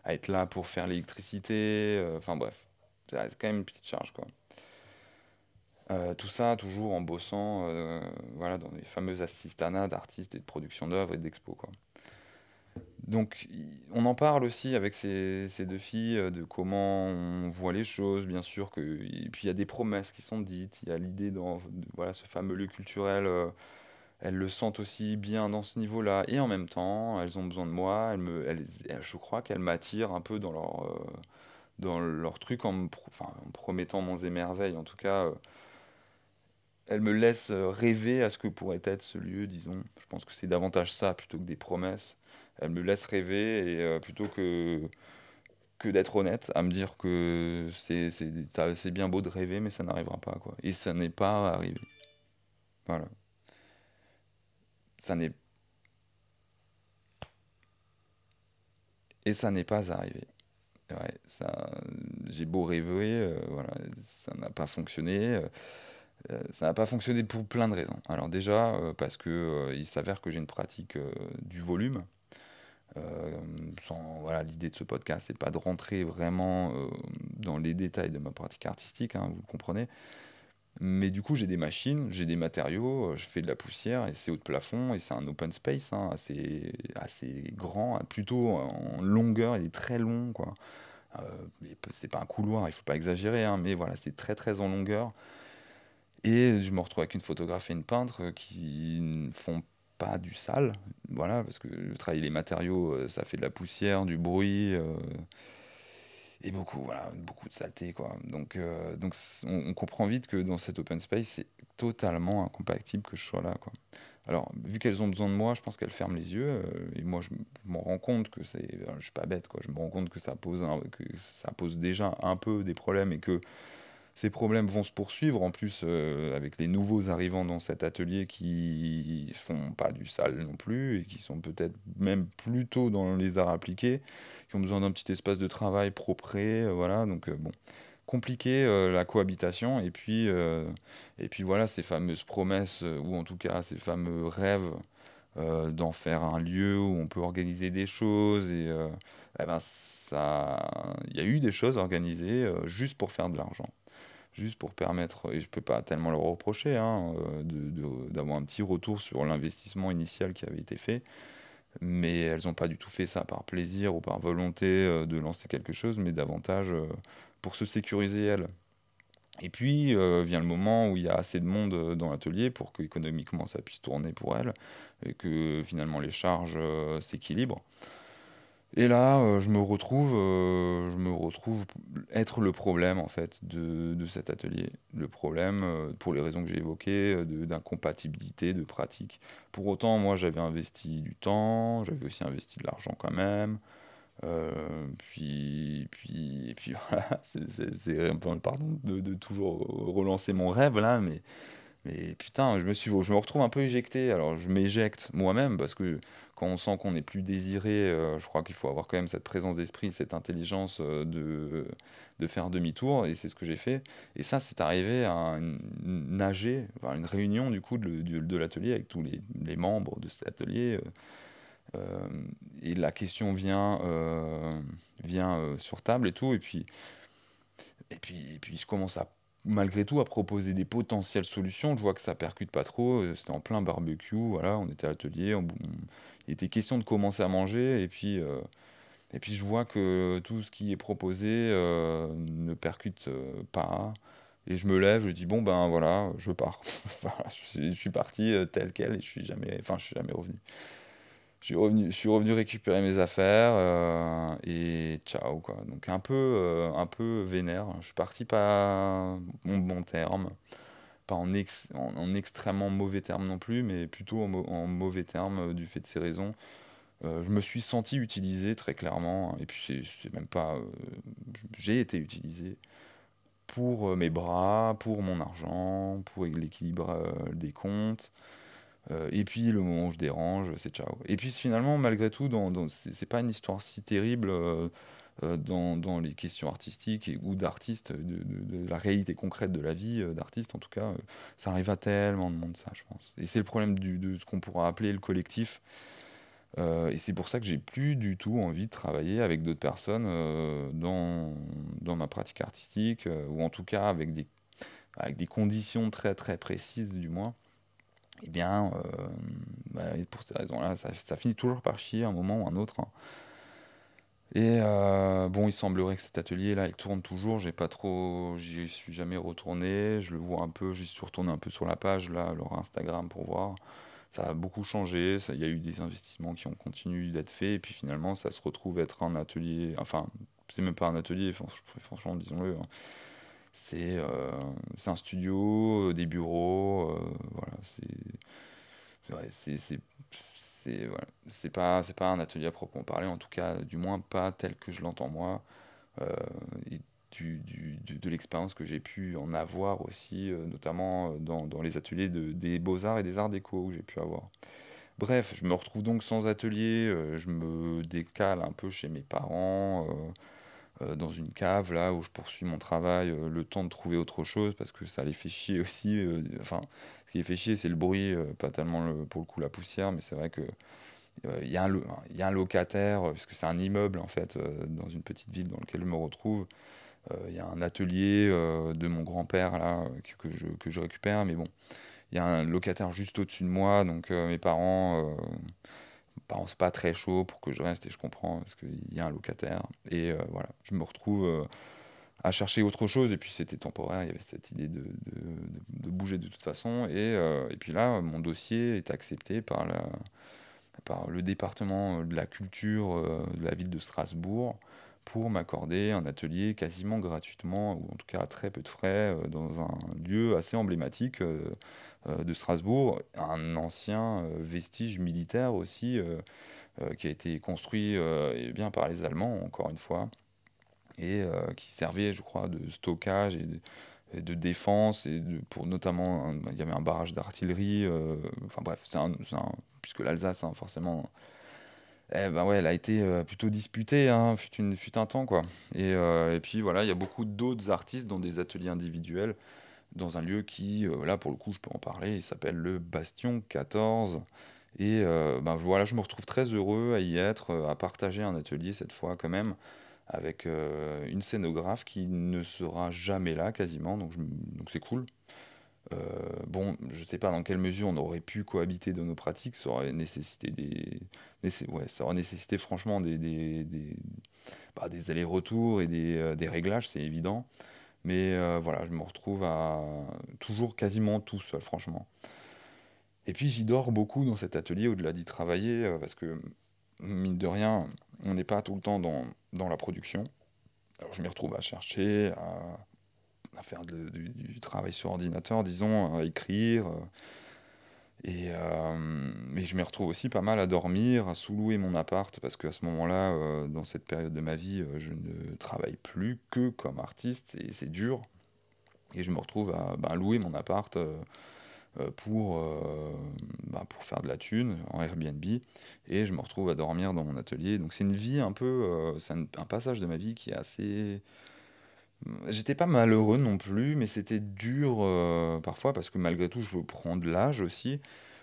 à, être là pour faire l'électricité, enfin bref, c'est quand même une petite charge quoi. tout ça toujours en bossant voilà, dans les fameuses assistanats d'artistes et de production d'œuvres et d'expos. Quoi donc, on en parle aussi avec ces, ces, deux filles euh, de comment on voit les choses, bien sûr. Que, et puis, il y a des promesses qui sont dites. Il y a l'idée dans voilà, ce fameux lieu culturel. Euh, elles le sentent aussi bien dans ce niveau-là. Et en même temps, elles ont besoin de moi. Elles me, elles, je crois qu'elles m'attirent un peu dans leur, euh, dans leur truc en me, en promettant mon émerveil. En tout cas, elles me laissent rêver à ce que pourrait être ce lieu, disons. Je pense que c'est davantage ça plutôt que des promesses elle me laisse rêver et euh, plutôt que que d'être honnête, à me dire que c'est c'est bien beau de rêver, mais ça n'arrivera pas quoi. Et ça n'est pas arrivé. Voilà. Ça n'est et ça n'est pas arrivé. Ouais, ça, j'ai beau rêver, euh, voilà, ça n'a pas fonctionné. Euh, ça n'a pas fonctionné pour plein de raisons. Alors déjà, parce que il s'avère que j'ai une pratique du volume. Euh, sans, voilà, l'idée de ce podcast, c'est pas de rentrer vraiment euh, dans les détails de ma pratique artistique, hein, vous le comprenez. Mais du coup, j'ai des machines, j'ai des matériaux, euh, je fais de la poussière et c'est haut de plafond et c'est un open space hein, assez, assez grand, plutôt en longueur, il est très long. quoi. Euh, c'est pas un couloir, il faut pas exagérer, hein, mais voilà, c'est très très en longueur. Et je me retrouve avec une photographe et une peintre qui font pas du sale, voilà, parce que le travail des matériaux, euh, ça fait de la poussière, du bruit, euh, et beaucoup, voilà, beaucoup de saleté, quoi. Donc, euh, donc on, comprend vite que dans cet open space, c'est totalement incompatible que je sois là, quoi. Alors, vu qu'elles ont besoin de moi, je pense qu'elles ferment les yeux, et moi, je me rends compte que c'est, je suis pas bête, quoi. Je me rends compte que ça pose, que ça pose déjà un peu des problèmes et que ces problèmes vont se poursuivre. En plus euh, avec les nouveaux arrivants dans cet atelier qui font pas du sale non plus et qui sont peut-être même plutôt dans les arts appliqués, qui ont besoin d'un petit espace de travail propre, euh, voilà. Donc euh, bon, compliqué la cohabitation. Et puis et puis voilà ces fameuses promesses ou en tout cas ces fameux rêves d'en faire un lieu où on peut organiser des choses. Et eh ben ça il y a eu des choses organisées juste pour faire de l'argent juste pour permettre, et je peux pas tellement leur reprocher, hein, d'avoir un petit retour sur l'investissement initial qui avait été fait mais elles n'ont pas du tout fait ça par plaisir ou par volonté euh, de lancer quelque chose, mais davantage euh, pour se sécuriser elles. Et puis euh, vient le moment où il y a assez de monde dans l'atelier pour que économiquement ça puisse tourner pour elles et que finalement les charges s'équilibrent. Et là, euh, je me retrouve, euh, je me retrouve être le problème en fait de, de cet atelier. Le problème, euh, pour les raisons que j'ai évoquées, d'incompatibilité de pratique. Pour autant, moi, j'avais investi du temps, j'avais aussi investi de l'argent quand même. puis, puis, et puis voilà, c'est pardon de, de, toujours relancer mon rêve là, mais, mais putain, je me suis, je me retrouve un peu éjecté. Alors, je m'éjecte moi-même parce que quand on sent qu'on n'est plus désiré, euh, je crois qu'il faut avoir quand même cette présence d'esprit, cette intelligence euh, de, de faire demi-tour, et c'est ce que j'ai fait. Et ça, c'est arrivé à une, nager, une réunion du coup de, de, l'atelier avec tous les, les, membres de cet atelier. Euh, et la question vient, vient sur table et tout, et puis, et puis, et puis je commence à malgré tout à proposer des potentielles solutions. Je vois que ça percute pas trop. C'était en plein barbecue, voilà, on était à l'atelier, il était question de commencer à manger et puis, euh, et puis je vois que tout ce qui est proposé euh, ne percute euh, pas. Et je me lève, je dis bon ben voilà, je pars. je, suis parti tel quel et je suis jamais, enfin je suis jamais revenu. Je suis revenu, je suis revenu récupérer mes affaires et ciao quoi. Donc un peu, un peu vénère. Je suis parti pas mon bon terme pas en, en, extrêmement mauvais termes non plus, mais plutôt en, mauvais termes euh, du fait de ces raisons. Euh, je me suis senti utilisé très clairement, et puis c'est même pas. Euh, j'ai été utilisé pour mes bras, pour mon argent, pour l'équilibre des comptes. Et puis le moment où je dérange, c'est ciao. Et puis finalement, malgré tout, dans, dans c'est pas une histoire si terrible euh, dans, dans, les questions artistiques ou d'artistes, de, la réalité concrète de la vie euh, d'artiste, en tout cas, euh, ça arrive à tellement de monde, ça, je pense. Et c'est le problème du, de ce qu'on pourra appeler le collectif. et c'est pour ça que j'ai plus du tout envie de travailler avec d'autres personnes dans, dans ma pratique artistique, ou en tout cas avec des, avec des conditions très très précises, du moins. Eh bien, bah, pour ces raisons-là, ça, finit toujours par chier un moment ou un autre. Hein. Et euh, bon, il semblerait que cet atelier-là, il tourne toujours. J'ai pas trop, j'y suis jamais retourné. Je le vois un peu, j'y suis retourné un peu sur la page là, leur Instagram pour voir. Ça a beaucoup changé. Il y a eu des investissements qui ont continué d'être faits. Et puis finalement, ça se retrouve être un atelier. Enfin, c'est même pas un atelier. Franchement, disons-le. Hein. C'est euh, c'est un studio, euh, des bureaux. voilà, c'est c'est c'est pas c'est pas un atelier à proprement parler en tout cas du moins pas tel que je l'entends moi euh, et du, du, de l'expérience que j'ai pu en avoir aussi euh, notamment euh, dans, dans, les ateliers de, des beaux arts et des arts déco que j'ai pu avoir bref je me retrouve donc sans atelier je me décale un peu chez mes parents dans une cave là où je poursuis mon travail le temps de trouver autre chose parce que ça les fait chier aussi enfin qui fait chier, c'est le bruit, euh, pas tellement le, pour le coup la poussière, mais c'est vrai que euh, il y, a un locataire, euh, puisque c'est un immeuble en fait, dans une petite ville dans laquelle je me retrouve. Il y a un atelier de mon grand-père là que, je, que, je, récupère, mais bon, il y a un locataire juste au-dessus de moi, donc mes parents, parents pas très chauds pour que je reste et je comprends parce qu'il y a un locataire. Et voilà, je me retrouve à chercher autre chose. Et puis c'était temporaire, il y avait cette idée de, de, bouger de toute façon. Et, euh, et, puis là, mon dossier est accepté par, la, par le département de la culture euh, de la ville de Strasbourg pour m'accorder un atelier quasiment gratuitement, ou en tout cas à très peu de frais, euh, dans un lieu assez emblématique de Strasbourg, un ancien vestige militaire aussi, qui a été construit et bien par les Allemands, encore une fois et euh, qui servait, je crois, de stockage et de, défense, et pour notamment, il y avait un barrage d'artillerie, euh, enfin bref, c'est un, puisque l'Alsace, hein, forcément, eh ben ouais, elle a été euh, plutôt disputée, hein, fut, une, fut un temps, quoi. Et, et puis voilà, il y a beaucoup d'autres artistes dans des ateliers individuels, dans un lieu qui, là pour le coup, je peux en parler, il s'appelle le Bastion 14. Et ben voilà, je me retrouve très heureux à y être, à partager un atelier cette fois quand même, avec une scénographe qui ne sera jamais là quasiment, donc donc c'est cool. Bon, je sais pas dans quelle mesure on aurait pu cohabiter de nos pratiques, ça aurait nécessité des, ça aurait nécessité franchement des, des, des, bah, des allers-retours et des, des réglages, c'est évident. Mais voilà, je me retrouve à toujours quasiment tout seul, franchement. Et puis j'y dors beaucoup dans cet atelier au-delà d'y travailler, parce que mine de rien, on n'est pas tout le temps dans, dans la production. Alors je m'y retrouve à chercher, à, à faire du, travail sur ordinateur, disons, à écrire. Et, euh, mais je m'y retrouve aussi pas mal à dormir, à sous-louer mon appart, parce qu'à ce moment-là, euh, dans cette période de ma vie, euh, je ne travaille plus que comme artiste, et c'est dur. Et je me retrouve à ben, louer mon appart euh, pour, euh, bah, pour faire de la thune en Airbnb. Et je me retrouve à dormir dans mon atelier. Donc c'est une vie un peu, euh, c'est un, passage de ma vie qui est assez... J'étais pas malheureux non plus, mais c'était dur parfois parce que malgré tout, je veux prendre l'âge aussi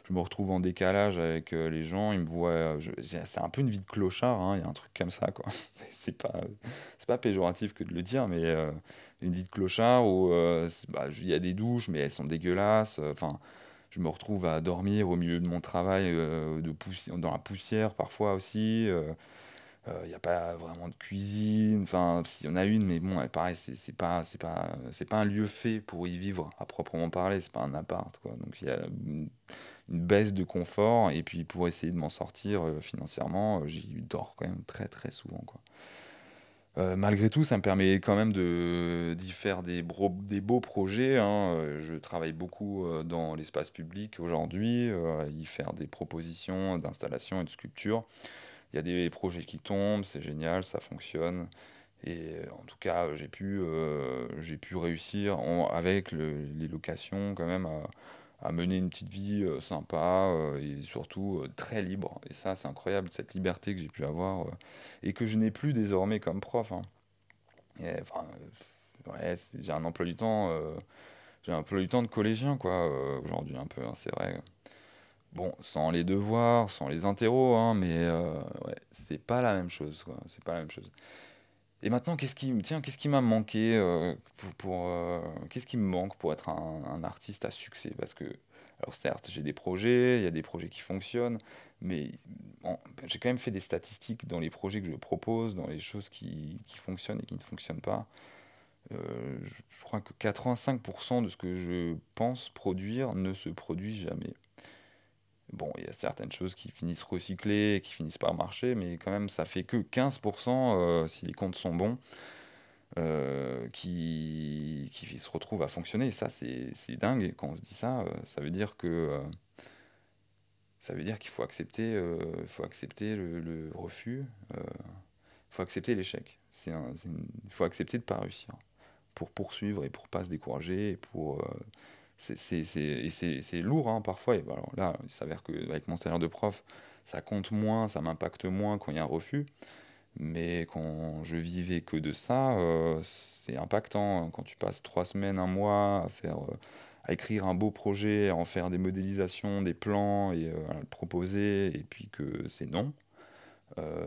je me retrouve en décalage avec les gens, ils me voient. C'est un peu une vie de clochard, hein, il y a un truc comme ça. C'est pas, pas péjoratif que de le dire, mais une vie de clochard où euh, bah, il y a des douches, mais elles sont dégueulasses. Euh, enfin, je me retrouve à dormir au milieu de mon travail euh, de dans la poussière parfois aussi. Il n'y a pas vraiment de cuisine. Enfin, il y en a une, mais bon, pareil, c'est pas, pas, pas un lieu fait pour y vivre à proprement parler. C'est pas un appart, quoi. Donc il y a une, baisse de confort. Et puis pour essayer de m'en sortir financièrement, j'y dors quand même très très souvent, quoi. Euh, malgré tout, ça me permet quand même d'y faire des, des beaux projets. Hein. Euh, je travaille beaucoup euh, dans l'espace public aujourd'hui, y faire des propositions d'installation et de sculpture. Il y a des projets qui tombent, c'est génial, ça fonctionne. Et en tout cas, j'ai pu, j'ai pu réussir avec les locations quand même à, mener une petite vie euh, sympa euh, et surtout euh, très libre. Et ça, c'est incroyable, cette liberté que j'ai pu avoir et que je n'ai plus désormais comme prof. Hein. j'ai un emploi du temps, un emploi du temps de collégien quoi aujourd'hui un peu, hein, c'est vrai. Bon, sans les devoirs, sans les interros, hein, mais ouais, c'est pas la même chose, quoi. C'est pas la même chose. Et maintenant, qu'est-ce qui, tiens, qu'est-ce qui m'a manqué euh, pour, euh, pour être un, artiste à succès? Parce que, alors certes, j'ai des projets, il y a des projets qui fonctionnent, mais j'ai quand même fait des statistiques dans les projets que je propose, dans les choses qui, qui fonctionnent et qui ne fonctionnent pas. Euh, je crois que 85% de ce que je pense produire ne se produit jamais. Bon, il y a certaines choses qui finissent recyclées, qui finissent par marcher, mais quand même, ça fait que 15%, euh, si les comptes sont bons, euh, qui, qui se retrouvent à fonctionner. Et ça, c'est dingue. quand on se dit ça, euh, ça veut dire que qu'il faut accepter, faut accepter le, refus, il faut accepter l'échec. Il faut accepter de ne pas réussir pour poursuivre et pour pas se décourager et pour c'est lourd hein, parfois. Et alors là, il s'avère qu'avec mon salaire de prof, ça compte moins, ça m'impacte moins quand il y a un refus. Mais quand je vivais que de ça, euh, c'est impactant. Quand tu passes trois semaines, un mois à faire, euh, à écrire un beau projet, à en faire des modélisations, des plans et euh, à le proposer, et puis que c'est non,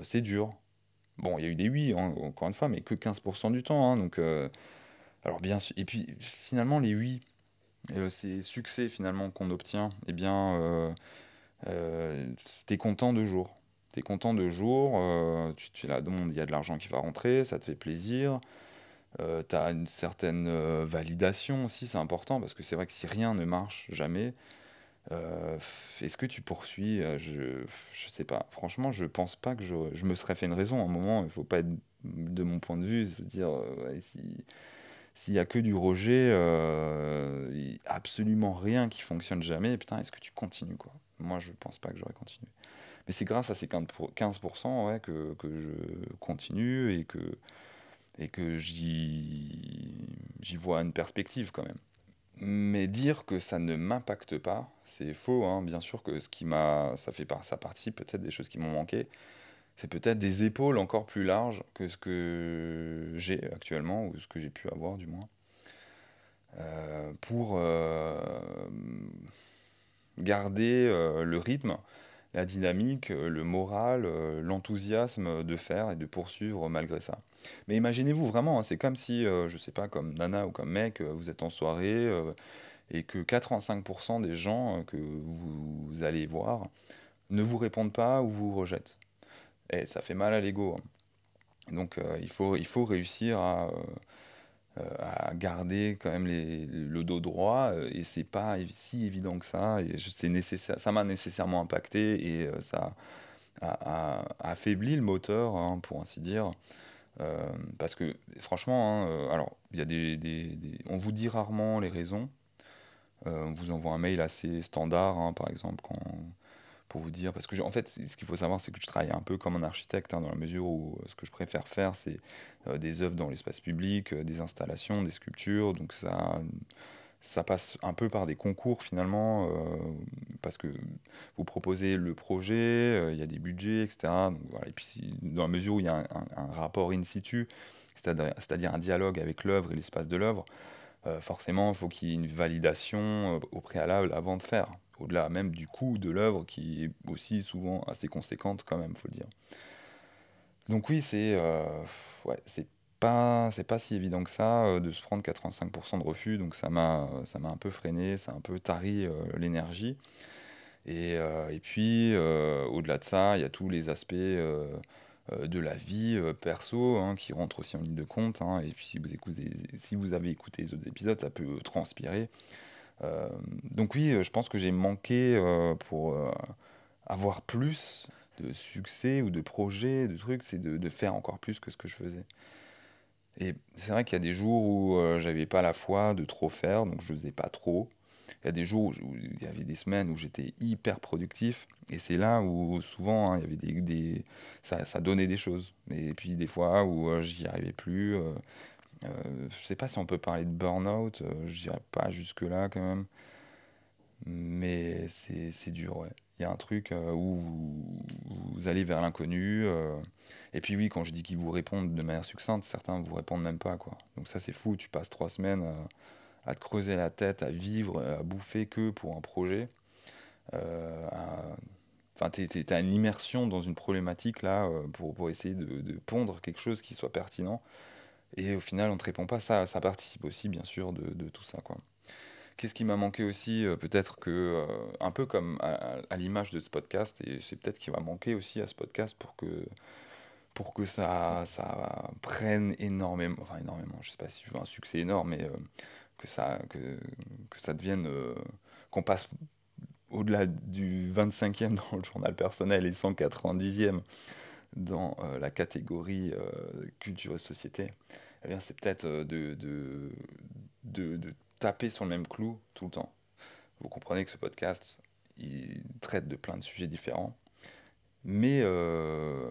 c'est dur. Bon, il y a eu des oui, encore une fois, mais que 15% du temps. Hein, donc, alors bien sûr. Et puis finalement, les oui, et euh, ces succès finalement qu'on obtient, eh bien, euh, euh, tu es content de jour. Tu es content de jour, tu, tu là, il y a de l'argent qui va rentrer, ça te fait plaisir. tu as une certaine validation aussi, c'est important, parce que c'est vrai que si rien ne marche jamais, est-ce que tu poursuis Je ne sais pas. Franchement, je pense pas que je, je, me serais fait une raison. À un moment, il faut pas être, de mon point de vue, se dire, si, s'il y a que du rejet, euh, absolument rien qui fonctionne jamais, putain, est-ce que tu continues quoi? Moi, je pense pas que j'aurais continué. Mais c'est grâce à ces 15% ouais, que, que, je continue et que, et que j'y vois une perspective quand même. Mais dire que ça ne m'impacte pas, c'est faux. Hein. Bien sûr que ce qui m'a, ça fait ça participe peut-être des choses qui m'ont manqué c'est peut-être des épaules encore plus larges que ce que j'ai actuellement, ou ce que j'ai pu avoir du moins, euh, pour euh, garder euh, le rythme la dynamique, le moral, l'enthousiasme de faire et de poursuivre malgré ça. Mais imaginez-vous vraiment, hein, c'est comme si, je sais pas, comme nana ou comme mec, vous êtes en soirée et que 85% des gens que vous, allez voir ne vous répondent pas ou vous rejettent. Et ça fait mal à l'ego. Hein. Donc il, faut, il faut réussir à euh, à garder quand même les, le dos droit euh, et c'est pas si évident que ça et c'est nécessaire ça m'a nécessairement impacté et euh, ça a, affaibli le moteur hein, pour ainsi dire parce que franchement hein, alors y a des, des, on vous dit rarement les raisons on vous envoie un mail assez standard par exemple quand pour vous dire, parce que en fait, ce qu'il faut savoir, c'est que je travaille un peu comme un architecte, dans la mesure où ce que je préfère faire, c'est euh, des œuvres dans l'espace public, euh, des installations, des sculptures. Donc ça, ça passe un peu par des concours finalement, euh, parce que vous proposez le projet, il y a des budgets, etc. Donc, voilà. Et puis dans la mesure où il y a un, rapport in situ, c'est-à-dire un dialogue avec l'œuvre et l'espace de l'œuvre, forcément, il faut qu'il y ait une validation au préalable avant de faire. Au-delà même du coût de l'œuvre qui est aussi souvent assez conséquente quand même, faut le dire. Donc oui, c'est euh, ouais, c'est pas c'est pas si évident que ça euh, de se prendre 85% de refus, donc ça m'a ça m'a un peu freiné, ça a un peu tari euh, l'énergie. Et, et, puis au-delà de ça, il y a tous les aspects de la vie perso hein, qui rentrent aussi en ligne de compte. Hein. et puis si vous écoutez, si vous avez écouté les autres épisodes, ça peut transpirer. Donc oui, je pense que j'ai manqué pour avoir plus de succès ou de projets, de trucs, c'est de, faire encore plus que ce que je faisais. Et c'est vrai qu'il y a des jours où euh, j'avais pas la foi de trop faire, donc je faisais pas trop. Il y a des jours où, il y avait des semaines où j'étais hyper productif, et c'est là où souvent hein, il y avait des, des ça, ça, donnait des choses. Et puis des fois où euh, j'y arrivais plus. Euh, euh, je sais pas si on peut parler de burn-out, je dirais pas jusque là quand même, mais c'est dur, ouais il y a un truc euh, où vous, allez vers l'inconnu. Euh, et puis oui, quand je dis qu'ils vous répondent de manière succincte, certains vous répondent même pas. Quoi. Donc ça c'est fou, tu passes trois semaines à, te creuser la tête, à vivre, à bouffer que pour un projet. Euh, Enfin, tu as une immersion dans une problématique là pour, pour essayer de, pondre quelque chose qui soit pertinent. Et au final, on ne te répond pas. Ça, ça participe aussi, bien sûr, de, tout ça. Qu'est-ce qui m'a manqué aussi euh, Peut-être que, euh, un peu comme à, l'image de ce podcast, et c'est peut-être qu'il va manquer aussi à ce podcast pour que, pour que ça, ça prenne énormément, enfin énormément, je sais pas si je veux un succès énorme, mais euh, que, ça, que, que ça devienne, qu'on passe au-delà du 25e dans le journal personnel et 190e dans la catégorie culture et société, eh bien c'est peut-être de, de, de, de taper sur le même clou tout le temps. Vous comprenez que ce podcast, il traite de plein de sujets différents, mais euh,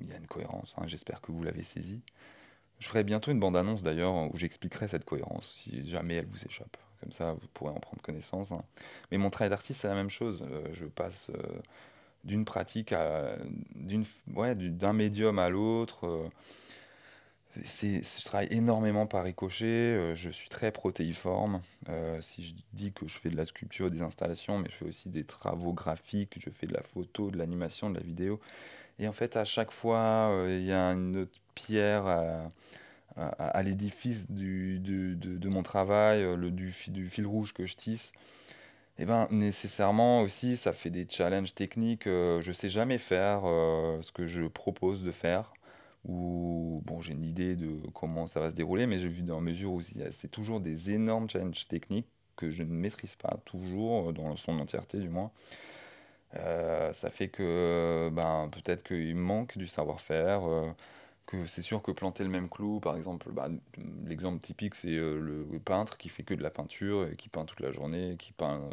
il y a une cohérence, hein, j'espère que vous l'avez saisi. Je ferai bientôt une bande-annonce d'ailleurs où j'expliquerai cette cohérence, si jamais elle vous échappe. Comme ça, vous pourrez en prendre connaissance. Hein. Mais mon travail d'artiste, c'est la même chose. Euh, je passe euh, d'une pratique à. d'un ouais, médium à l'autre c'est, je travaille énormément par ricochet, euh, je suis très protéiforme. Euh, si je dis que je fais de la sculpture, des installations, mais je fais aussi des travaux graphiques, je fais de la photo, de l'animation, de la vidéo. Et en fait, à chaque fois, euh, il y a une autre pierre à, l'édifice du, de, de, mon travail, le, du, du, fil rouge que je tisse. Et ben nécessairement aussi, ça fait des challenges techniques. je sais jamais faire ce que je propose de faire où bon, j'ai une idée de comment ça va se dérouler, mais j'ai vu dans mesure où c'est toujours des énormes challenges techniques que je ne maîtrise pas toujours, euh, dans son entièreté du moins. Euh, ça fait que ben, peut-être qu'il manque du savoir-faire, euh, que c'est sûr que planter le même clou, par exemple, bah, l'exemple typique c'est le peintre qui fait que de la peinture, et qui peint toute la journée, qui peint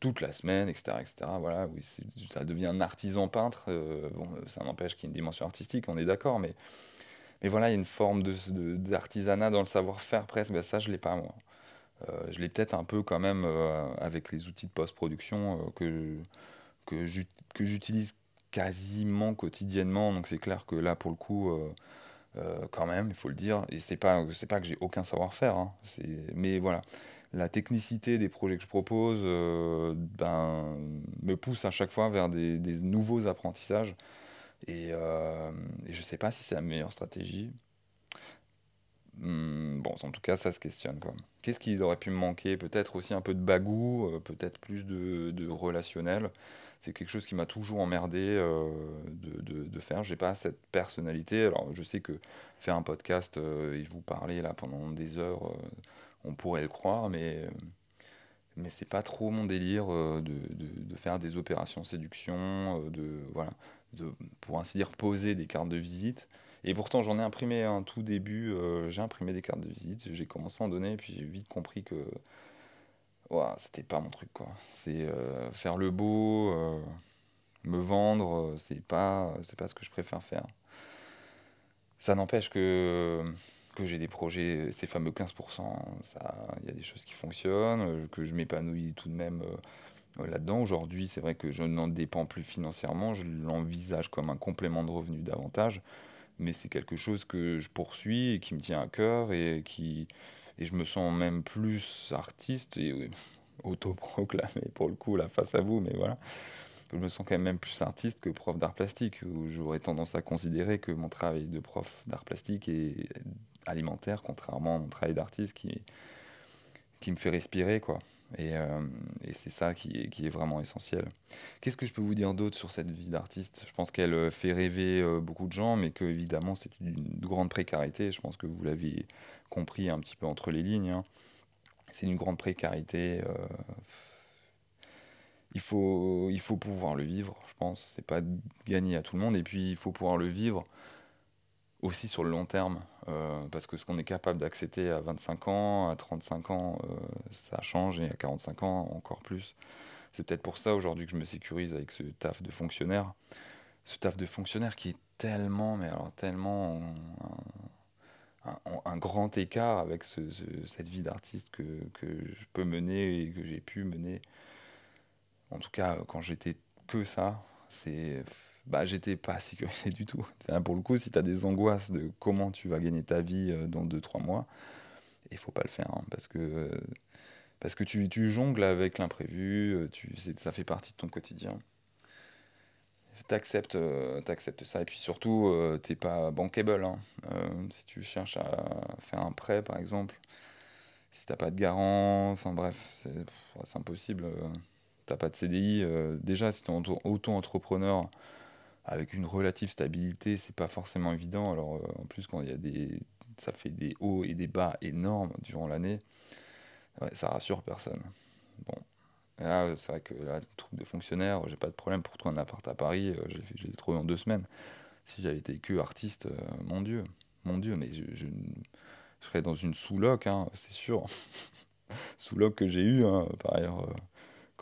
toute la semaine, etc. etc. Voilà, oui, ça devient un artisan peintre. Euh, bon, ça n'empêche qu'il y ait une dimension artistique, on est d'accord, mais, mais voilà, il y a une forme d'artisanat de, dans le savoir-faire presque. Ben, ça, je ne l'ai pas, moi. Euh, je l'ai peut-être un peu quand même euh, avec les outils de post-production que, que j'utilise quasiment quotidiennement. Donc c'est clair que là, pour le coup, quand même, il faut le dire. Et c'est pas, pas que j'ai aucun savoir-faire, hein, mais voilà la technicité des projets que je propose ben, me pousse à chaque fois vers des, nouveaux apprentissages. Et, et je sais pas si c'est la meilleure stratégie. Hmm, bon, en tout cas, ça se questionne. Qu'est-ce qui aurait pu me manquer? Peut-être aussi un peu de bagou, euh, peut-être plus de relationnel. C'est quelque chose qui m'a toujours emmerdé euh, de, de, de, faire. J'ai pas cette personnalité. Alors, je sais que faire un podcast euh, et vous parler là pendant des heures, on pourrait le croire, mais mais c'est pas trop mon délire de, de, faire des opérations séduction, de voilà, de pour ainsi dire poser des cartes de visite. Et pourtant, j'en ai imprimé un tout début. Euh, j'ai imprimé des cartes de visite. J'ai commencé à en donner. Puis, j'ai vite compris que c'était pas mon truc. quoi. C'est euh, faire le beau, euh, me vendre. C'est pas, pas ce que je préfère faire. Ça n'empêche que, que j'ai des projets, ces fameux 15%. Il y a des choses qui fonctionnent, que je m'épanouis tout de même là-dedans. Aujourd'hui, c'est vrai que je n'en dépends plus financièrement. Je l'envisage comme un complément de revenu davantage mais c'est quelque chose que je poursuis et qui me tient à cœur et qui et je me sens même plus artiste et autoproclamé pour le coup là face à vous mais voilà. Je me sens quand même plus artiste que prof d'art plastique où j'aurais tendance à considérer que mon travail de prof d'art plastique est alimentaire contrairement à mon travail d'artiste qui qui me fait respirer quoi euh, et, c'est ça qui est, qui est, vraiment essentiel. Qu'est-ce que je peux vous dire d'autre sur cette vie d'artiste? Je pense qu'elle euh, fait rêver euh, beaucoup de gens, mais que évidemment c'est une grande précarité. Je pense que vous l'avez compris un petit peu entre les lignes. Hein. C'est une grande précarité. il, faut, il faut pouvoir le vivre, je pense. C'est pas gagné à tout le monde. Et puis il faut pouvoir le vivre aussi sur le long terme, euh, parce que ce qu'on est capable d'accepter à 25 ans, à 35 ans, euh, ça change, et à 45 ans, encore plus. C'est peut-être pour ça aujourd'hui que je me sécurise avec ce taf de fonctionnaire. Ce taf de fonctionnaire qui est tellement, mais alors tellement un, grand écart avec cette vie d'artiste que, que, je peux mener et que j'ai pu mener. En tout cas, quand j'étais que ça, c'est bah, j'étais pas sécurisé du tout. Pour le coup, si tu as des angoisses de comment tu vas gagner ta vie euh, dans 2-3 mois, il faut pas le faire. Hein, parce que, parce que tu, tu jongles avec l'imprévu, euh, tu, ça fait partie de ton quotidien. Tu acceptes, euh, ça. Et puis surtout, tu n'es pas bankable. Hein. si tu cherches à faire un prêt, par exemple, si tu n'as pas de garant, enfin bref, c'est impossible. tu n'as pas de CDI. déjà, si tu es auto-entrepreneur, avec une relative stabilité, c'est pas forcément évident. Alors euh, en plus quand il y a des, ça fait des hauts et des bas énormes durant l'année, ça rassure personne. Bon, là c'est vrai que le truc de fonctionnaire, j'ai pas de problème pour trouver un appart à Paris, euh, je l'ai trouvé en deux semaines. Si j'avais été que artiste, euh, mon Dieu, mon Dieu, mais je, je, serais dans une sous-loc, hein, c'est sûr. sous-loc que j'ai eu, hein, par ailleurs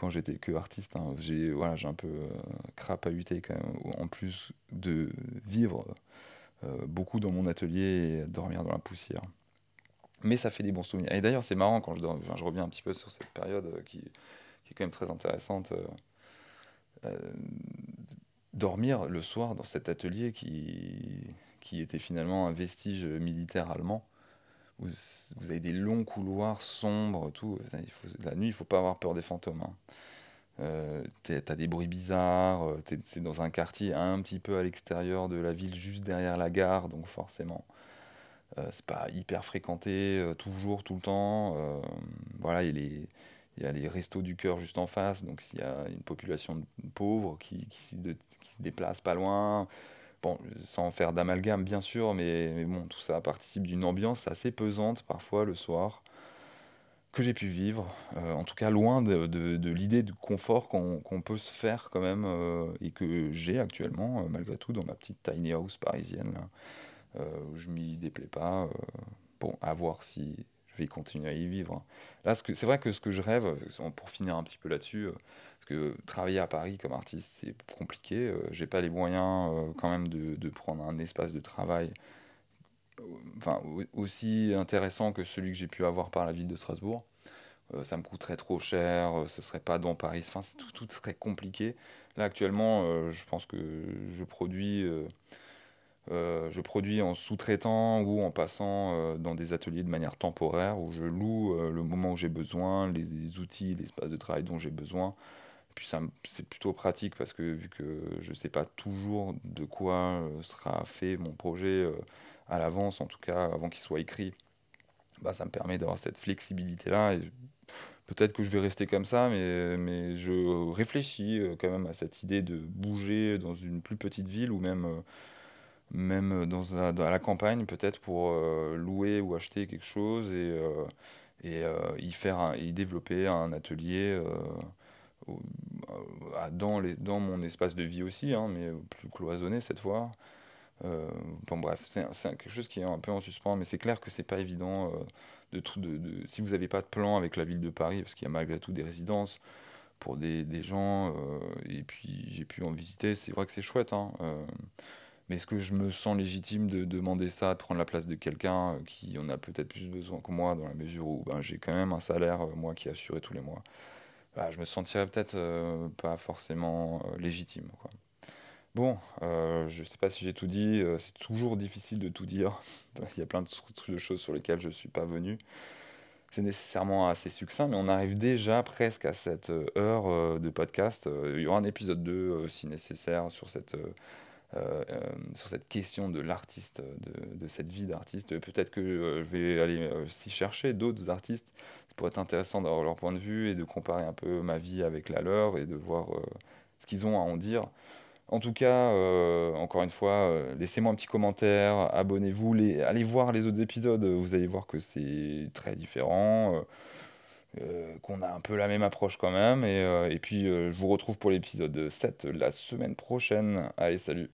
quand j'étais que artiste. Hein. J'ai voilà, un peu euh, crapahuté quand même, en plus de vivre euh, beaucoup dans mon atelier et dormir dans la poussière. Mais ça fait des bons souvenirs. Et d'ailleurs, c'est marrant quand je, reviens un petit peu sur cette période euh, qui, est quand même très intéressante. dormir le soir dans cet atelier qui était finalement un vestige militaire allemand vous, avez des longs couloirs sombres, tout. la nuit, il faut pas avoir peur des fantômes. Hein. Euh, t'as des bruits bizarres, euh, c'est dans un quartier un petit peu à l'extérieur de la ville, juste derrière la gare, donc forcément, euh, c'est pas hyper fréquenté euh, toujours, tout le temps. voilà, il y, y a les restos du cœur juste en face, donc s'il y a une population de pauvres qui, qui, qui se déplace pas loin, Bon, sans faire d'amalgame bien sûr, mais, bon, tout ça participe d'une ambiance assez pesante parfois le soir que j'ai pu vivre, euh, en tout cas loin de, l'idée de confort qu'on peut se faire quand même euh, et que j'ai actuellement euh, malgré tout dans ma petite tiny house parisienne où je m'y déplais pas. bon, à voir si je vais continuer à y vivre. Là, c'est vrai que ce que je rêve, pour finir un petit peu là-dessus, parce que travailler à Paris comme artiste, c'est compliqué. Euh, j'ai pas les moyens euh, quand même de, de, prendre un espace de travail euh, enfin, aussi intéressant que celui que j'ai pu avoir par la ville de Strasbourg. ça me coûterait trop cher, ce serait pas dans Paris, enfin, tout, tout serait compliqué. Là actuellement, je pense que je produis je produis en sous-traitant ou en passant dans des ateliers de manière temporaire où je loue le moment où j'ai besoin, les, outils, l'espace de travail dont j'ai besoin. Puis c'est plutôt pratique parce que vu que je ne sais pas toujours de quoi sera fait mon projet à l'avance, en tout cas avant qu'il soit écrit, bah, ça me permet d'avoir cette flexibilité-là. Peut-être que je vais rester comme ça, mais, mais je réfléchis quand même à cette idée de bouger dans une plus petite ville ou même même dans, à la campagne peut-être pour euh, louer ou acheter quelque chose et, euh, et euh, y faire y développer un atelier dans, les, dans mon espace de vie aussi, hein, mais plus cloisonné cette fois. bon bref, c'est quelque chose qui est un peu en suspens, mais c'est clair que c'est pas évident de, de, de, si vous n'avez pas de plan avec la ville de Paris, parce qu'il y a malgré tout des résidences pour des, des gens, et puis j'ai pu en visiter, c'est vrai que c'est chouette. Hein, mais est-ce que je me sens légitime de demander ça, de prendre la place de quelqu'un euh, qui en a peut-être plus besoin que moi, dans la mesure où ben, j'ai quand même un salaire, euh, moi, qui est assuré tous les mois bah, Je me sentirais peut-être euh, pas forcément légitime. Bon, je ne sais pas si j'ai tout dit, c'est toujours difficile de tout dire. Il y a plein de, choses sur lesquelles je ne suis pas venu. C'est nécessairement assez succinct, mais on arrive déjà presque à cette heure de podcast. Il y aura un épisode 2 si nécessaire sur cette euh, euh, sur cette question de l'artiste, de, cette vie d'artiste. Peut-être que euh, je vais aller s'y chercher d'autres artistes. Ça pourrait être intéressant d'avoir leur point de vue et de comparer un peu ma vie avec la leur et de voir ce qu'ils ont à en dire. En tout cas, encore une fois, laissez-moi un petit commentaire, abonnez-vous, allez voir les autres épisodes, vous allez voir que c'est très différent, qu'on a un peu la même approche quand même. Et, et puis, je vous retrouve pour l'épisode 7 la semaine prochaine. Allez, salut